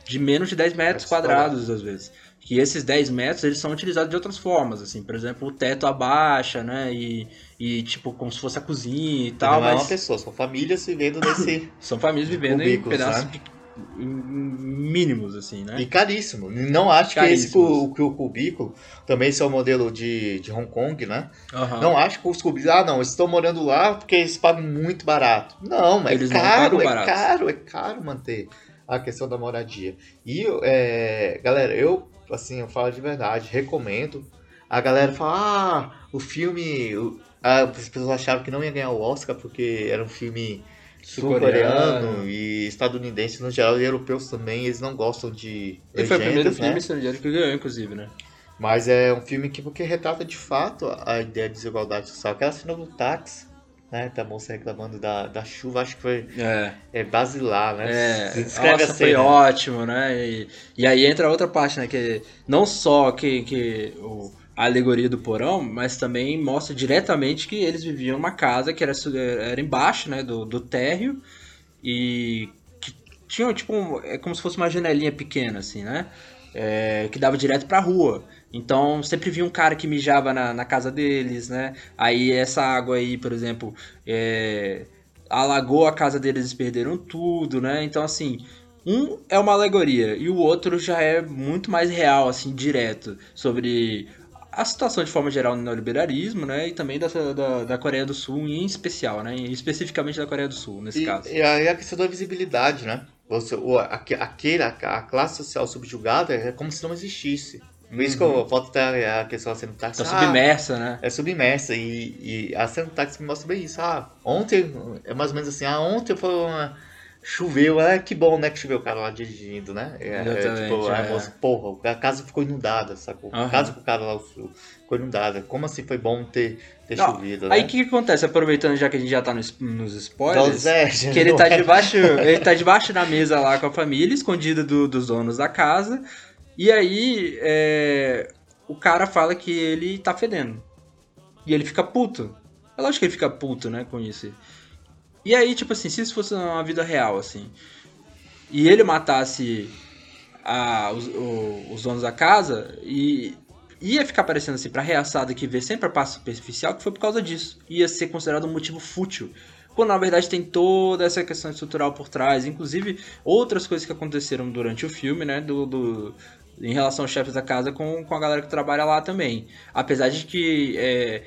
de menos de 10 metros quadrados às vezes. Que esses 10 metros eles são utilizados de outras formas, assim, por exemplo, o teto abaixa, né, e, e tipo como se fosse a cozinha e Não tal, é uma mas pessoa, são famílias vivendo nesse. são famílias vivendo em Cubículos, pedaços né? pe- mínimos, assim, né? E caríssimo. Não acho que esse Caríssimos. cu- que o cubículo, também esse é o modelo de, de Hong Kong, né? Aham. Não acho que os cubículos, ah não, eles estão morando lá porque eles pagam muito barato. Não, é Eles não caro, pagam é barato. caro, é caro manter a questão da moradia. E, é, galera, eu, assim, eu falo de verdade, recomendo. A galera fala, ah, o filme, o- as pessoas achavam que não ia ganhar o Oscar porque era um filme sul-coreano e estadunidense no geral e europeus também, eles não gostam de Ele foi o primeiro legendas, né? filme estrangeiro que ganhou, inclusive, né? Mas é um filme que porque retrata de fato a ideia de desigualdade social. Aquela cena do táxi, né? Da moça reclamando da, da chuva, acho que foi É. é, basilar, né? É, Descreve nossa, foi ótimo, né? E, e aí entra outra parte, né? Que não só que, que o, a alegoria do porão, mas também mostra diretamente que eles viviam numa casa que era, era embaixo, né? Do, do térreo e que tinha tipo um- é como se fosse uma janelinha pequena, assim, né? É, que dava direto pra rua. Então sempre via um cara que mijava na, na casa deles, né? Aí essa água aí, por exemplo, é, alagou a casa deles e perderam tudo, né? Então assim, um é uma alegoria e o outro já é muito mais real, assim, direto sobre a situação de forma geral no neoliberalismo, né? E também da, da, da Coreia do Sul em especial, né? E especificamente da Coreia do Sul, nesse E, caso. e aí a questão da visibilidade, né? Você, o, aque- aquele, a, a classe social subjugada é como se não existisse. Por isso que eu volto até a questão da táxi. Tá ah, submersa, né? É submersa e, e a táxi me mostra bem isso. Ah, ontem, é mais ou menos assim, ah, ontem foi uma... Choveu, ah, que bom, né, que choveu o cara lá dirigindo, né? É, é, tipo, a é. moça, porra, a casa ficou inundada, sacou? A Aham. casa do cara lá ficou inundada. Como assim foi bom ter, ter Não, chovido, Aí né? o que, que acontece? Aproveitando já que a gente já tá nos, nos spoilers, Zé, que ele tá é- debaixo, ele tá debaixo da mesa lá com a família, escondido do- dos donos da casa. E aí é, o cara fala que ele tá fedendo. E ele fica puto. É lógico que ele fica puto, né, com isso. E aí, tipo assim, se isso fosse uma vida real, assim, e ele matasse a, os, o- os donos da casa, e ia ficar parecendo assim, pra reaçada que vê sempre a parte superficial, que foi por causa disso. Ia ser considerado um motivo fútil. Quando na verdade tem toda essa questão estrutural por trás, inclusive outras coisas que aconteceram durante o filme, né? Do, do- em relação aos chefes da casa com, com a galera que trabalha lá também. Apesar de que é,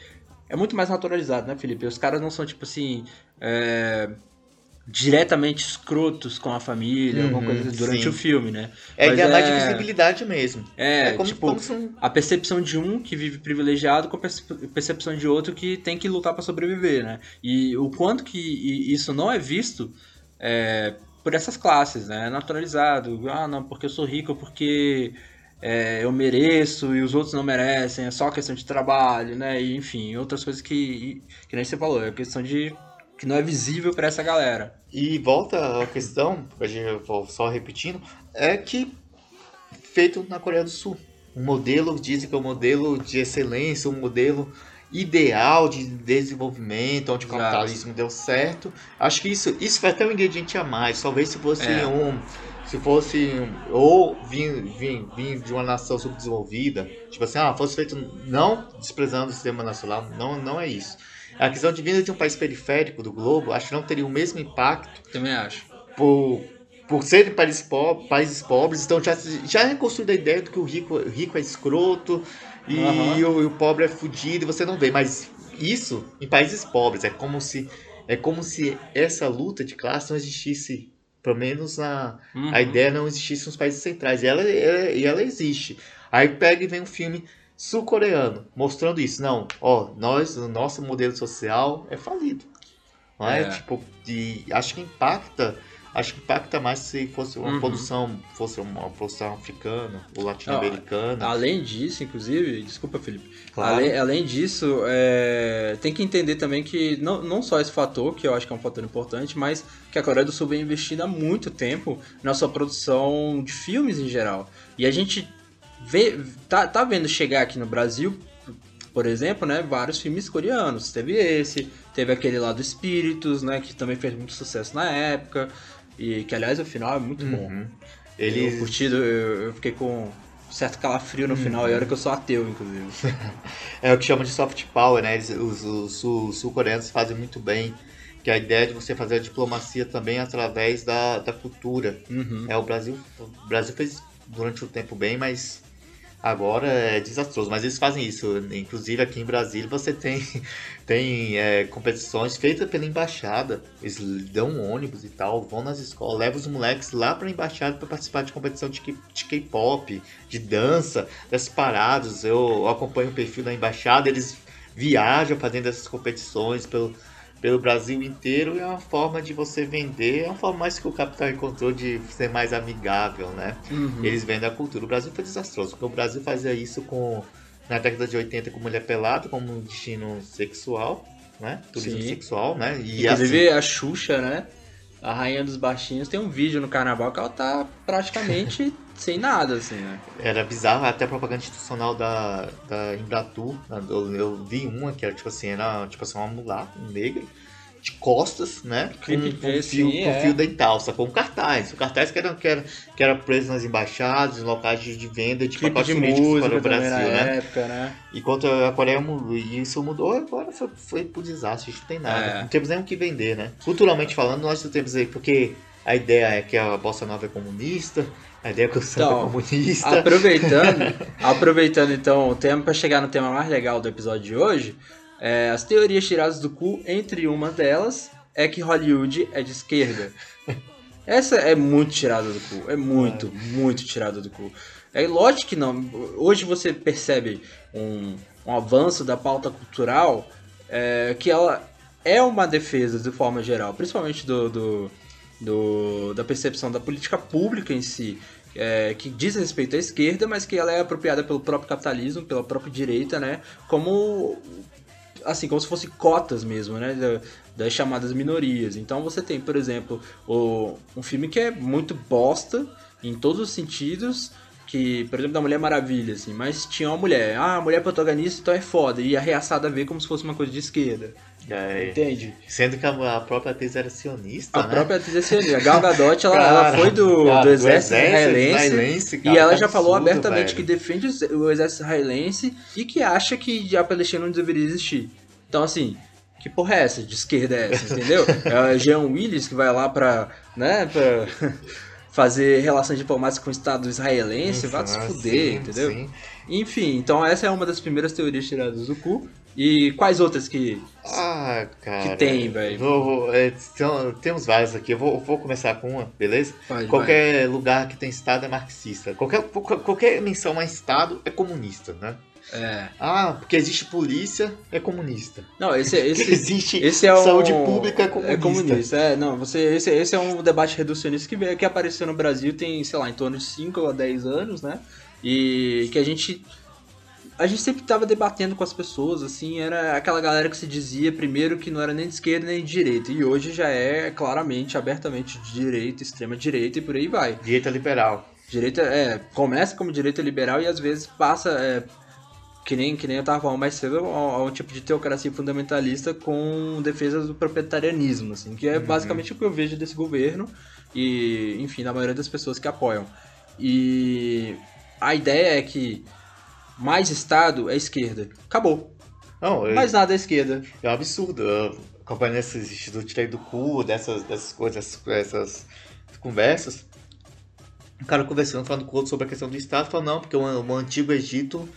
é muito mais naturalizado, né, Felipe? Os caras não são tipo assim. É, diretamente escrotos com a família, alguma Uhum, coisa assim, durante sim. o filme, né? É Mas ideia mais de é- visibilidade mesmo. É, como, tipo, como se a percepção de um que vive privilegiado com a perce- percepção de outro que tem que lutar pra sobreviver, né? E o quanto que isso não é visto é, por essas classes, né? É naturalizado. Ah, não, porque eu sou rico, porque é, eu mereço e os outros não merecem, é só questão de trabalho, né? E, enfim, outras coisas que, que nem você falou, é questão de que não é visível pra essa galera. E volta a questão, só repetindo, é que feito na Coreia do Sul. Um modelo, dizem que é um modelo de excelência, um modelo ideal de desenvolvimento, onde o capitalismo deu certo. Acho que isso, isso foi até um ingrediente a mais. Talvez se fosse É. um. Se fosse. um- Ou vir, vir, vir de uma nação subdesenvolvida. Tipo assim, ah, fosse feito. Não desprezando o sistema nacional, não, não é isso. A questão de vinda de um país periférico do globo, acho que não teria o mesmo impacto Também acho. por, por serem países, po- países pobres, então já, já é construída a ideia de que o rico, rico é escroto e, Aham. o, e o pobre é fudido e você não vê. Mas isso em países pobres é como se é como se essa luta de classe não existisse, pelo menos na Uhum. a ideia não existisse nos países centrais. E ela, ela- e ela existe. Aí pega e vem um filme sul-coreano mostrando isso. Não, ó, nós, o nosso modelo social é falido. Não é? É. Tipo, de, acho que impacta. Acho que impacta mais se fosse uma Uhum. produção, fosse uma produção africana ou latino-americana. Além disso, inclusive, desculpa, Felipe. Claro. Além, além disso, é, tem que entender também que não, não só esse fator, que eu acho que é um fator importante, mas que a Coreia do Sul vem investindo há muito tempo na sua produção de filmes em geral. E a gente vê, tá, tá vendo chegar aqui no Brasil, por exemplo, né, vários filmes coreanos. Teve esse, teve aquele lá do Espíritos, né, que também fez muito sucesso na época. E que, aliás, o final é muito bom. Uhum. Ele... Eles, Eu curtido, eu, eu fiquei com certo calafrio no final, e olha que eu sou ateu, inclusive. É o que chamam de soft power, né? Eles- os os sul- sul-coreanos fazem muito bem. Que é a ideia de você fazer a diplomacia também através da, da cultura. Uhum. É, o Brasil, o Brasil fez durante um tempo bem, mas agora é desastroso. Mas eles fazem isso. Inclusive aqui em Brasília você tem, tem é, competições feitas pela embaixada. Eles dão um ônibus e tal, vão nas escolas, levam os moleques lá pra embaixada para participar de competição de K-pop, de dança, dessas paradas. Eu acompanho o perfil da embaixada, eles viajam fazendo essas competições pelo, pelo Brasil inteiro é uma forma de você vender, é uma forma mais que o capital encontrou de ser mais amigável, né? Uhum. Eles vendem a cultura. O Brasil foi desastroso, porque o Brasil fazia isso com na década de 80 com mulher pelada, como um destino sexual, né? Turismo Sim. sexual, né? E Inclusive a Xuxa, né? A rainha dos baixinhos tem um vídeo no carnaval que ela tá praticamente sem nada, assim, né? era bizarro, até a propaganda institucional da, da Embratur, né? eu, eu vi uma que era tipo assim, era tipo assim, uma mulata negra, de costas, né? Com, com fio, sim, com é. fio dental, sacou? Um cartaz. O cartaz que era, que era, que era preso nas embaixadas, em locais de, venda de pacotes música para o Brasil, né? época, né? Enquanto a Coreia mudou, e isso mudou, agora foi, foi pro desastre, a gente não tem nada. É. Não temos nem o que vender, né? Culturalmente falando, nós não temos aí, porque a ideia é que a bossa nova é comunista, a ideia é que o samba Então, é comunista. Aproveitando, aproveitando então o tema para chegar no tema mais legal do episódio de hoje, é, as teorias tiradas do cu, entre uma delas é que Hollywood é de esquerda. Essa é muito tirada do cu, é muito, muito tirada do cu. É lógico que não. Hoje você percebe um, um avanço da pauta cultural é, que ela é uma defesa de forma geral, principalmente do, do, do- da percepção da política pública em si, é, que diz respeito à esquerda, mas que ela é apropriada pelo próprio capitalismo, pela própria direita, né? Como assim, como se fosse cotas mesmo, né? da- Das chamadas minorias. Então você tem, por exemplo, o, um filme que é muito bosta em todos os sentidos, que, por exemplo, da Mulher Maravilha, assim, mas tinha uma mulher. Ah, a mulher protagonista, então é foda. E a reaçada vê como se fosse uma coisa de esquerda. É, Entende? sendo que a, própria atriz era sionista, A né? própria atriz é sionista. A Gal Gadot, ela, Cara, ela foi do, cara, do exército israelense. E ela já falou absurdo, abertamente velho. que defende o exército israelense e que acha que a Palestina não deveria existir. Então, assim, que porra é essa? De esquerda é essa, entendeu? É o Jean Willis que vai lá pra, né, pra fazer relações diplomáticas com o Estado israelense, vai se Ah, fuder, sim, entendeu? sim. Enfim, então essa é uma das primeiras teorias tiradas do cu. E quais outras que... Ah, cara. Que tem, velho. É, temos várias aqui. Eu vou, vou começar com uma, beleza? Vai, Qualquer lugar que tem Estado é marxista. Qualquer- qualquer menção a Estado é comunista, né? É. Ah, porque existe polícia, é comunista. Não, esse, Porque esse, existe Esse é um... saúde pública, é comunista. É comunista, é, não, você, esse, esse é um debate reducionista que, veio, que apareceu no Brasil tem, sei lá, em torno de 5 a 10 anos, né? E que a gente. A gente sempre tava debatendo com as pessoas, assim, era aquela galera que se dizia primeiro que não era nem de esquerda nem de direita. E hoje já é claramente, abertamente de direita, extrema direita e por aí vai. Direita liberal. Direita, é, começa como direita liberal e às vezes passa, é, que, nem, que nem eu tava falando mais cedo, a, a um tipo de teocracia fundamentalista com defesa do proprietarianismo, assim, que é basicamente o que eu vejo desse governo e, enfim, da maioria das pessoas que apoiam. E a ideia é que mais Estado é esquerda. Acabou. Não, é, Mais nada é esquerda. é um absurdo. Eu, acompanhando esses institutos tirei do cu, dessas, dessas coisas, essas conversas. O cara conversando, falando com o outro sobre a questão do Estado, falou, não, porque o, o antigo Egito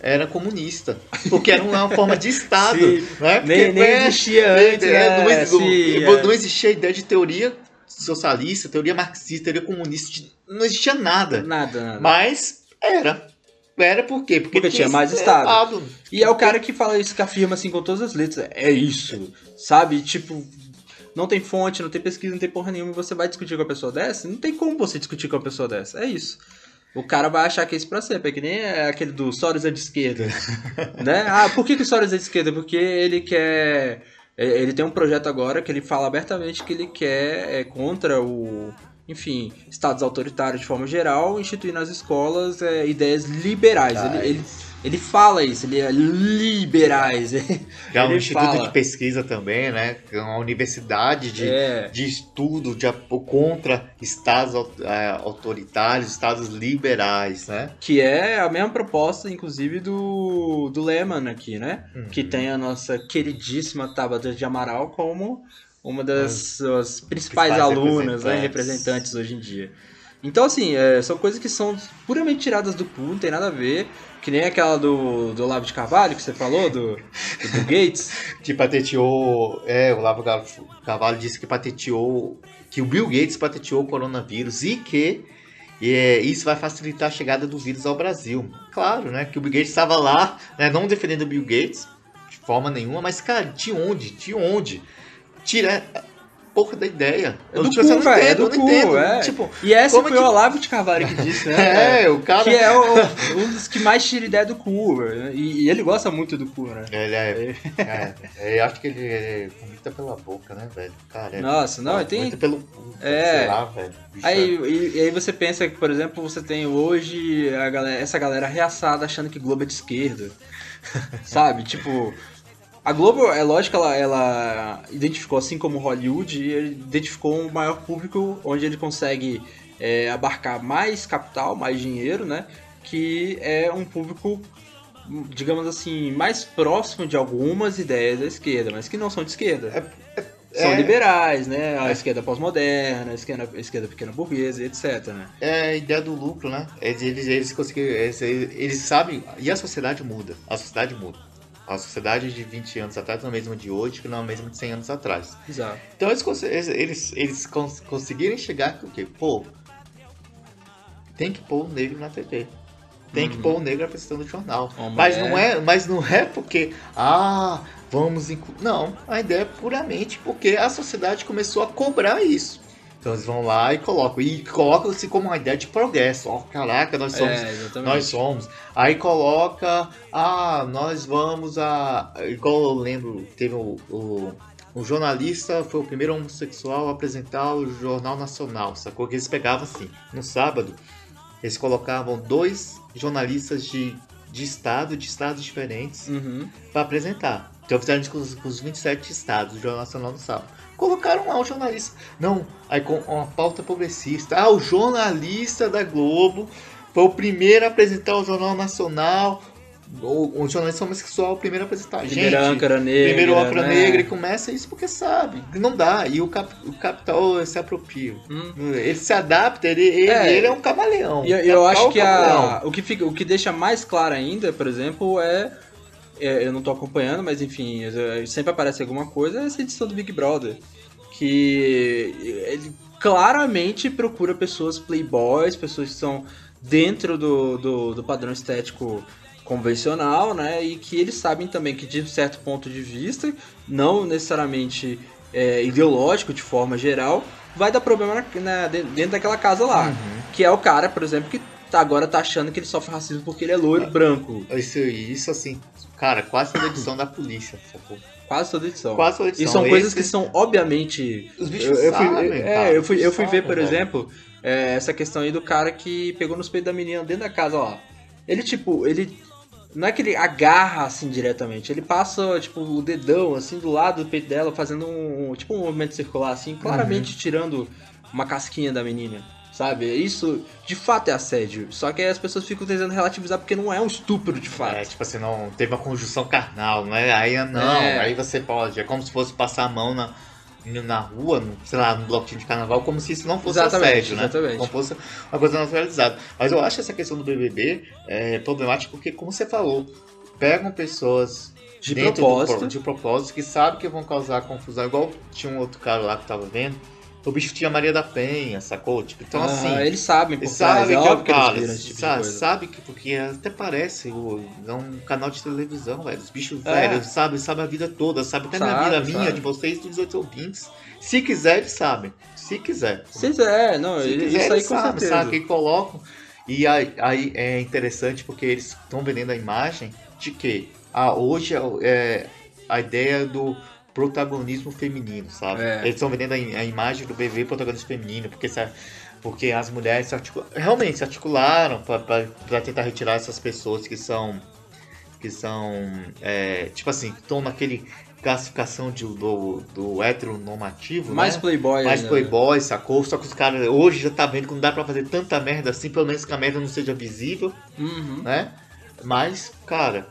era comunista. Porque era uma forma de Estado. Sim. né? Porque, Nem, nem é, existia é, antes, é, não, né? não- Sim, não é. existia a ideia de teoria socialista, teoria marxista, teoria comunista. Não existia nada. Nada, nada. Mas era. Era por quê? Porque tinha mais Estado. E é o cara que fala isso, que afirma assim com todas as letras. É isso. Sabe? Tipo, não tem fonte, não tem pesquisa, não tem porra nenhuma. E você vai discutir com a pessoa dessa? Não tem como você discutir com a pessoa dessa. É isso. O cara vai achar que é isso pra sempre. É que nem é aquele do Soros é de esquerda. né? Ah, por que, que o Soros é de esquerda? Porque ele quer. é, Ele tem um projeto agora que ele fala abertamente que ele quer é, contra o. Enfim, estados autoritários de forma geral, instituir nas escolas é, ideias liberais. Ele, ele, ele fala isso, ele é liberais. Que é um instituto fala. de pesquisa também, né? Que é uma universidade de, É. de estudo de, contra estados é, autoritários, estados liberais, né? Que é a mesma proposta, inclusive, do, do Lehman aqui, né? Uhum. Que tem a nossa queridíssima Tabata de Amaral como uma das suas principais, principais alunas, né? representantes. Representantes hoje em dia. Então, assim, é, são coisas que são puramente tiradas do cu, não tem nada a ver. Que nem aquela do, do Olavo de Carvalho que você falou, do, do Gates. Que patenteou. É, o Lavo Car- Carvalho disse que patenteou. Que o Bill Gates patenteou o coronavírus e que. é, isso vai facilitar a chegada do vírus ao Brasil. Claro, né? Que o Bill Gates estava lá, né, não defendendo o Bill Gates de forma nenhuma, mas, cara, de onde? De onde? Tira porra da ideia. É do tipo, eu cu, não velho, é entendo, do eu cu, entendo. é. Tipo, E esse Como foi que- o Olavo de Carvalho que disse, né? é, o cara. Que é o- um dos que mais tira ideia do cu, velho. E, e ele gosta muito do cu, né? Ele é, é, é, eu acho que ele, ele vomita pela boca, né, velho? Cara, é- Nossa, não, tem- Vomita pelo cu, É. sei lá, velho. Aí, e, e aí você pensa que, por exemplo, você tem hoje a galera, essa galera reaçada achando que Globo é de esquerda. Sabe? Tipo, a Globo, é lógico ela, ela identificou, assim como Hollywood, identificou um maior público onde ele consegue é, abarcar mais capital, mais dinheiro, né? Que é um público, digamos assim, mais próximo de algumas ideias da esquerda, mas que não são de esquerda. São é- liberais, né? A esquerda pós-moderna, a esquerda, a esquerda pequena burguesa, etc. Né? É a ideia do lucro, né? Eles, eles, eles conseguiram. Eles, eles sabem. E a sociedade muda. A sociedade muda. A sociedade de 20 anos atrás não é a mesma de hoje, que não é a mesma de 100 anos atrás. Exato. Então eles, eles, eles, cons- conseguirem chegar com o quê? Pô, tem que pôr o negro na TV. Tem que Uhum. pôr o negro apresentando o jornal. Mas não, é, mas não é porque, ah, vamos incluir. Não, a ideia é puramente porque a sociedade começou a cobrar isso. Então eles vão lá e colocam. E colocam-se como uma ideia de progresso. Ó, caraca, nós somos é, nós somos. Aí coloca, ah, nós vamos a. Igual eu lembro, teve o, o, o jornalista, foi o primeiro homossexual a apresentar o Jornal Nacional, sacou? Que eles pegavam assim, no sábado, eles colocavam dois jornalistas de, de estado, de estados diferentes, Uhum. para apresentar. Então fizeram isso com os, com os 27 estados do Jornal Nacional do Sábado. Colocaram lá o jornalista. Não, aí com uma pauta progressista. Ah, o jornalista da Globo foi o primeiro a apresentar o Jornal Nacional. O, o jornalista homossexual, o primeiro a apresentar. Primeira Gente, âncora negra. primeiro âncora né? negra e começa isso porque sabe. Não dá. E o, cap, o capital se apropria. Hum. Ele se adapta, ele, ele, É. ele é um camaleão. E eu, O eu acho é um que a, o, que fica, o que deixa mais claro ainda, por exemplo, é. É, eu não tô acompanhando, mas enfim, sempre aparece alguma coisa, é essa edição do Big Brother. Que ele claramente procura pessoas playboys, pessoas que são dentro do, do, do padrão estético convencional, né? E que eles sabem também que de um certo ponto de vista, não necessariamente é, ideológico de forma geral, vai dar problema na- na- dentro daquela casa lá. Uhum. Que é o cara, por exemplo, que tá- agora tá achando que ele sofre racismo porque ele é loiro e branco. Isso, isso assim, cara, quase toda edição da polícia, sacou? Quase toda edição. Quase toda edição. E são coisas Esse- que são, obviamente. Os Eu, bichos eu fui, sabem, eu- é, eu fui, eu fui ver, sabem, por velho. exemplo, é, essa questão aí do cara que pegou nos peitos da menina dentro da casa lá. Ele, tipo, ele. Não é que ele agarra assim diretamente, ele passa, tipo, o dedão assim do lado do peito dela, fazendo um. Tipo um movimento circular, assim, claramente Uhum. tirando uma casquinha da menina. Sabe? Isso de fato é assédio. Só que as pessoas ficam tentando relativizar porque não é um estupro de fato. É, tipo assim, não teve uma conjunção carnal, não é? Aí não, É. aí você pode. É como se fosse passar a mão na, na rua, no, sei lá, no bloquinho de carnaval, como se isso não fosse Exatamente, assédio, né? exatamente. Como fosse uma coisa naturalizada. Mas eu acho essa questão do BBB é, problemática porque, como você falou, pegam pessoas De propósito. Do, de propósito que sabem que vão causar confusão. Igual tinha um outro cara lá que tava vendo, o bicho tinha Maria da Penha, sacou? Tipo, então Ah, assim. eles sabem Eles sabem é que, que eles cara, tipo sabe, sabe que porque até parece o- é um canal de televisão, velho. Os bichos, É. velho, sabe, sabe a vida toda, sabe até minha Sabe, vida, minha, sabe. de vocês, dos outros ouvintes. Se quiser, eles sabem. Se quiser. Se quiser, não, Se isso quiser, aí eles com sabem, certeza. sabe? Que colocam. E aí, aí é interessante porque eles estão vendendo a imagem de que ah, hoje é, o- é a ideia do protagonismo feminino, sabe? É. Eles estão vendendo a, a imagem do bebê protagonismo feminino, porque, se- porque as mulheres se articu- realmente se articularam para tentar retirar essas pessoas que são que são é, tipo assim, que estão naquele classificação de, do, do heteronormativo, Mais né? playboy Mais ainda, playboy, sacou? Só que os caras hoje já tá vendo que não dá pra fazer tanta merda assim, pelo menos que a merda não seja visível, né? Uhum. né? Mas, cara,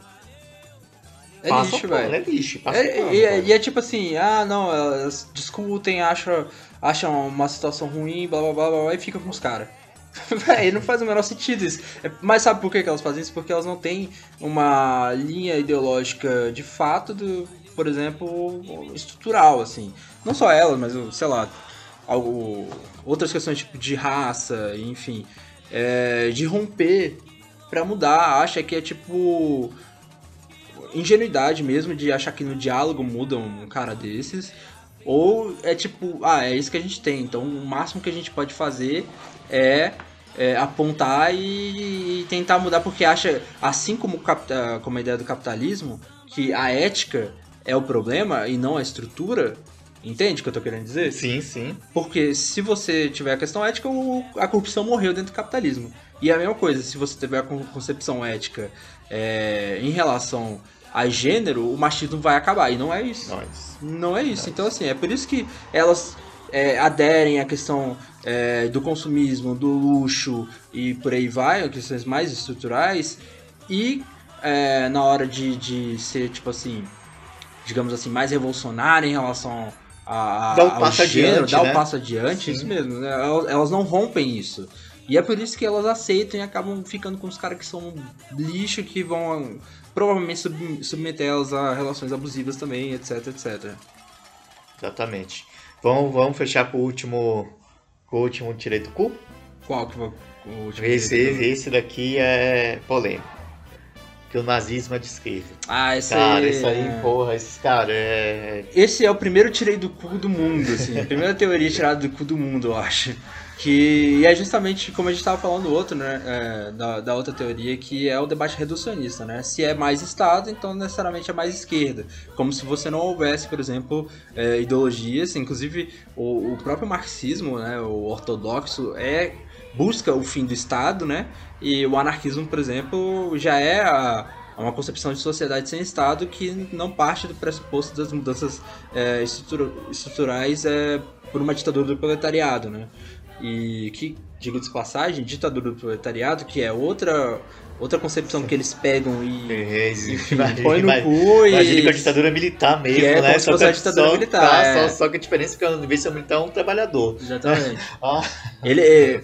É passa lixo, velho. é lixo. Passa É, pano, e, é- e é tipo assim, ah não, elas discutem, acham, acham uma situação ruim, blá blá blá blá, blá e fica com os caras. Véi, não faz o menor sentido isso. É, Mas sabe por que elas fazem isso? Porque elas não têm uma linha ideológica de fato, do, por exemplo, estrutural, assim. Não só elas, mas, sei lá, algo, outras questões tipo de raça, enfim. é, de romper pra mudar. Acha que é tipo ingenuidade mesmo de achar que no diálogo muda um cara desses. Ou é tipo, ah, é isso que a gente tem. Então o máximo que a gente pode fazer é, é, apontar e, e tentar mudar, porque acha, assim como, capta- como a ideia do capitalismo, que a ética é o problema e não a estrutura. Entende o que eu tô querendo dizer? Sim, sim. Porque se você tiver a questão ética, a corrupção morreu dentro do capitalismo. E é a mesma coisa, se você tiver a con- concepção ética é, em relação a gênero, o machismo vai acabar. E não é isso. Nós. Não é isso. Então, assim, é por isso que elas é, aderem à questão é, do consumismo, do luxo e por aí vai, questões mais estruturais. E é, na hora de, de ser, tipo assim, digamos assim, mais revolucionária em relação a, Dá um ao passo gênero, adiante, dá né? um passo adiante, Sim. isso mesmo. né? Elas, elas não rompem isso. E é por isso que elas aceitam e acabam ficando com os caras que são lixo, que vão provavelmente sub- submeter elas a relações abusivas também, etc, etc. Exatamente. Vamos, vamos fechar com o último. Com o último tirei do cu? Qual que o último Esse, direito? esse daqui é polêmico. Que o nazismo é de esquerda. Ah, esse Cara, aí. aí, é. porra, esses caras é. Esse é o primeiro tirei do cu do mundo, assim. A primeira teoria tirada do cu do mundo, eu acho. Que é justamente como a gente estava falando outro, né? é, da, da outra teoria, que é o debate reducionista, né? Se é mais Estado, então necessariamente é mais esquerda. Como se você não houvesse, por exemplo, é, ideologias, inclusive o, o próprio marxismo, né? O ortodoxo é busca o fim do Estado, né? E o anarquismo, por exemplo, já é a, uma concepção de sociedade sem Estado que não parte do pressuposto das mudanças é, estrutura, estruturais é, por uma ditadura do proletariado, né? E que, diga de passagem, ditadura do proletariado, que é outra outra concepção que eles pegam e É, enfim, imagina- põe no cu e Imagina com a ditadura militar mesmo, é né? fosse que- a ditadura só- militar, tá, é. só, só que a diferença é que ao invés de ser militar, é um trabalhador. exatamente. Ah, Ele, é,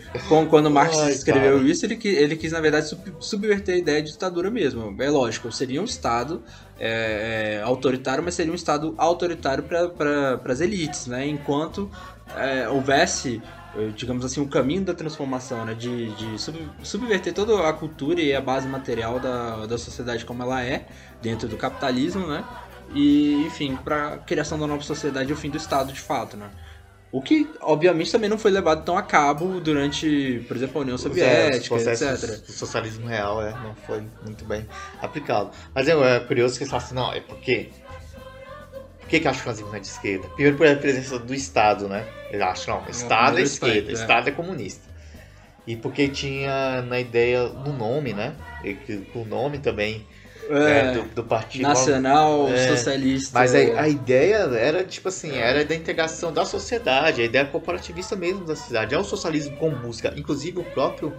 quando Marx Ai, escreveu cara. isso, ele, ele quis, na verdade, sub- subverter a ideia de ditadura mesmo. É lógico, seria um Estado é, é, autoritário, mas seria um Estado autoritário para as elites, né? Enquanto é, houvesse, digamos assim, o caminho da transformação, né? De, de sub- subverter toda a cultura e a base material da, da sociedade como ela é, dentro do capitalismo, né? E, enfim, para a criação da nova sociedade e o fim do Estado, de fato, né? O que, obviamente, também não foi levado tão a cabo durante, por exemplo, a União Soviética, processos etc. do socialismo real é, não foi muito bem aplicado. Mas é, é curioso que eles falam assim, não, é porque... Que, que acho que o nazismo é de esquerda? Primeiro por a presença do Estado, né? Eles acham, não, Estado é esquerda, é. Estado é comunista. E porque tinha na ideia, no nome, né? E que o nome também É, é, do, do partido... nacional, É, socialista. Mas a, a ideia era, tipo assim, era da integração da sociedade, a ideia corporativista mesmo da sociedade. É um socialismo com música. Inclusive o próprio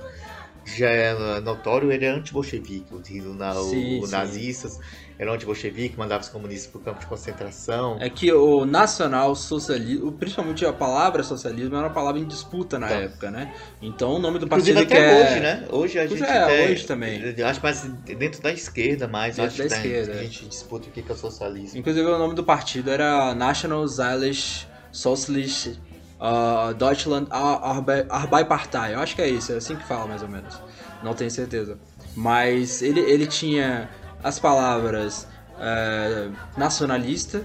já é notório, ele é anti-bolchevique. O, na- o- os nazistas eram anti-bolchevique, mandavam os comunistas pro campo de concentração. É que o nacional socialismo, principalmente a palavra socialismo, era uma palavra em disputa na Então. época, né? Então o nome do partido até que é... hoje, né? Hoje a gente é, até- hoje também. eu Acho mais dentro da esquerda, mais Dentro acho da que tem- esquerda, a é. gente disputa o que é socialismo. Inclusive o nome do partido era National Zalisch Socialist uh, Deutschland Ar- Arbe-. Eu acho que é isso, é assim que fala mais ou menos. Não tenho certeza. Mas ele, ele tinha as palavras eh, nacionalista,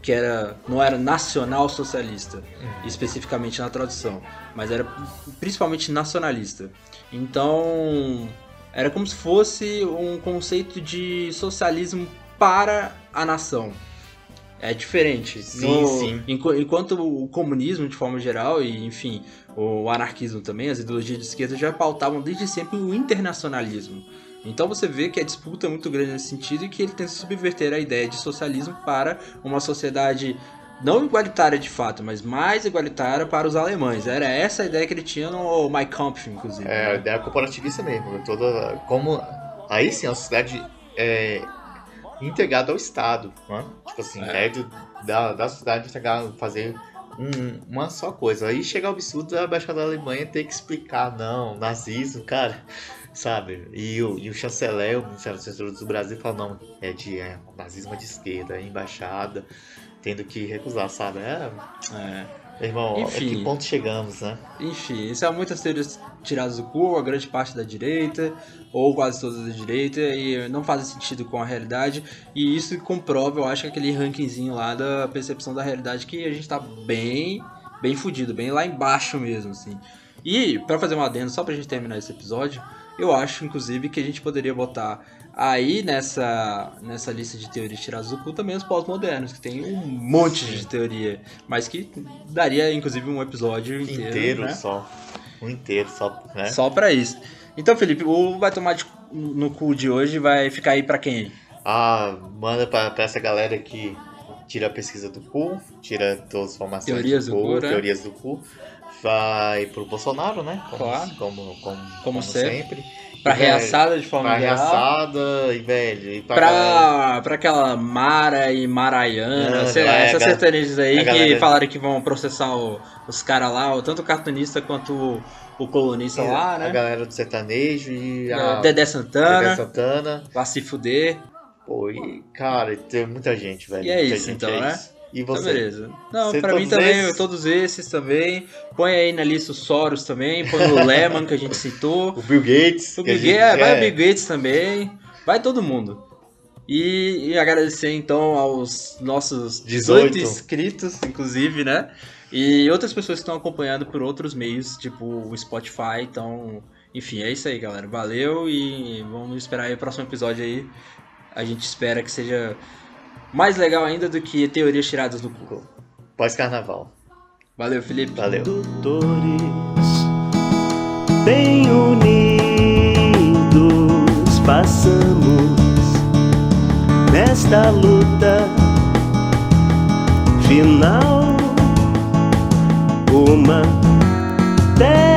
que era não era nacional socialista, especificamente na tradução, mas era principalmente nacionalista. Então, era como se fosse um conceito de socialismo para a nação. É diferente. Sim, sim. enqu- Enquanto o comunismo, de forma geral, e enfim, o anarquismo também, as ideologias de esquerda já pautavam desde sempre o internacionalismo. Então você vê que a disputa é muito grande nesse sentido e que ele tenta subverter a ideia de socialismo para uma sociedade não igualitária de fato, mas mais igualitária para os alemães. Era essa a ideia que ele tinha no Mein Kampf, inclusive. É, a né? ideia corporativista mesmo. Toda, como, aí sim, uma sociedade é, integrada ao Estado. Né? Tipo assim, É. a ideia do- da, da sociedade integrada, fazer um- uma só coisa. Aí chega o absurdo da Baixada da Alemanha ter que explicar, não, nazismo, cara, sabe? E o, e o chanceler, o Ministério dos Estudos do Brasil, fala, não, é de é, nazismo é de esquerda, a embaixada tendo que recusar, sabe? É, É. irmão, Enfim. a que ponto chegamos, né? Enfim, isso é muitas teorias tiradas do cu, a grande parte da direita, ou quase todas da direita, e não fazem sentido com a realidade. E isso comprova, eu acho, aquele rankingzinho lá da percepção da realidade que a gente tá bem, bem fudido, bem lá embaixo mesmo, assim. E, pra fazer um adendo, só pra gente terminar esse episódio, eu acho, inclusive, que a gente poderia botar aí nessa, nessa lista de teorias tiradas do cu também os pós-modernos, que tem um monte de teoria, mas que daria, inclusive, um episódio inteiro, inteiro né? só. Um inteiro só, né? Só pra isso. Então, Felipe, o Vai Tomar de- no cu de hoje vai ficar aí pra quem? Ah, manda pra, pra essa galera que tira a pesquisa do cu, tira todas as informações Teorias do, do cu, cu, né? teorias do cu. Vai pro Bolsonaro, né? Como, Claro. Como, como, Como sempre. sempre. Pra velho, reaçada de forma Pra geral. reaçada e, velho, e pra, galera- Pra, pra aquela Mara e Maraiana, Ah, sei lá, é, essas a sertanejas aí a que galera- falaram que vão processar o- os caras lá, tanto o cartunista quanto o, o colunista lá, A né? galera do sertanejo e a Dedé Santana, Dedé Santana. vai se fuder. Pô, e, cara, tem muita gente, velho. E é isso, gente, então, é né? isso. E Então, você? beleza. Não, Você pra mim também, esses? todos esses também. Põe aí na lista o Soros também, põe o Lehman que a gente citou. O Bill Gates. O Bill Gates, vai é, o Bill Gates também. Vai todo mundo. E, e agradecer então aos nossos 18, 18. inscritos, inclusive, né? E outras pessoas que estão acompanhando por outros meios, tipo o Spotify. Então, enfim, é isso aí, galera. Valeu e vamos esperar aí o próximo episódio aí. A gente espera que seja mais legal ainda do que teorias tiradas do Google. Pós-carnaval. Valeu, Felipe. Valeu. Doutores, bem unidos, passamos nesta luta final. Uma terra.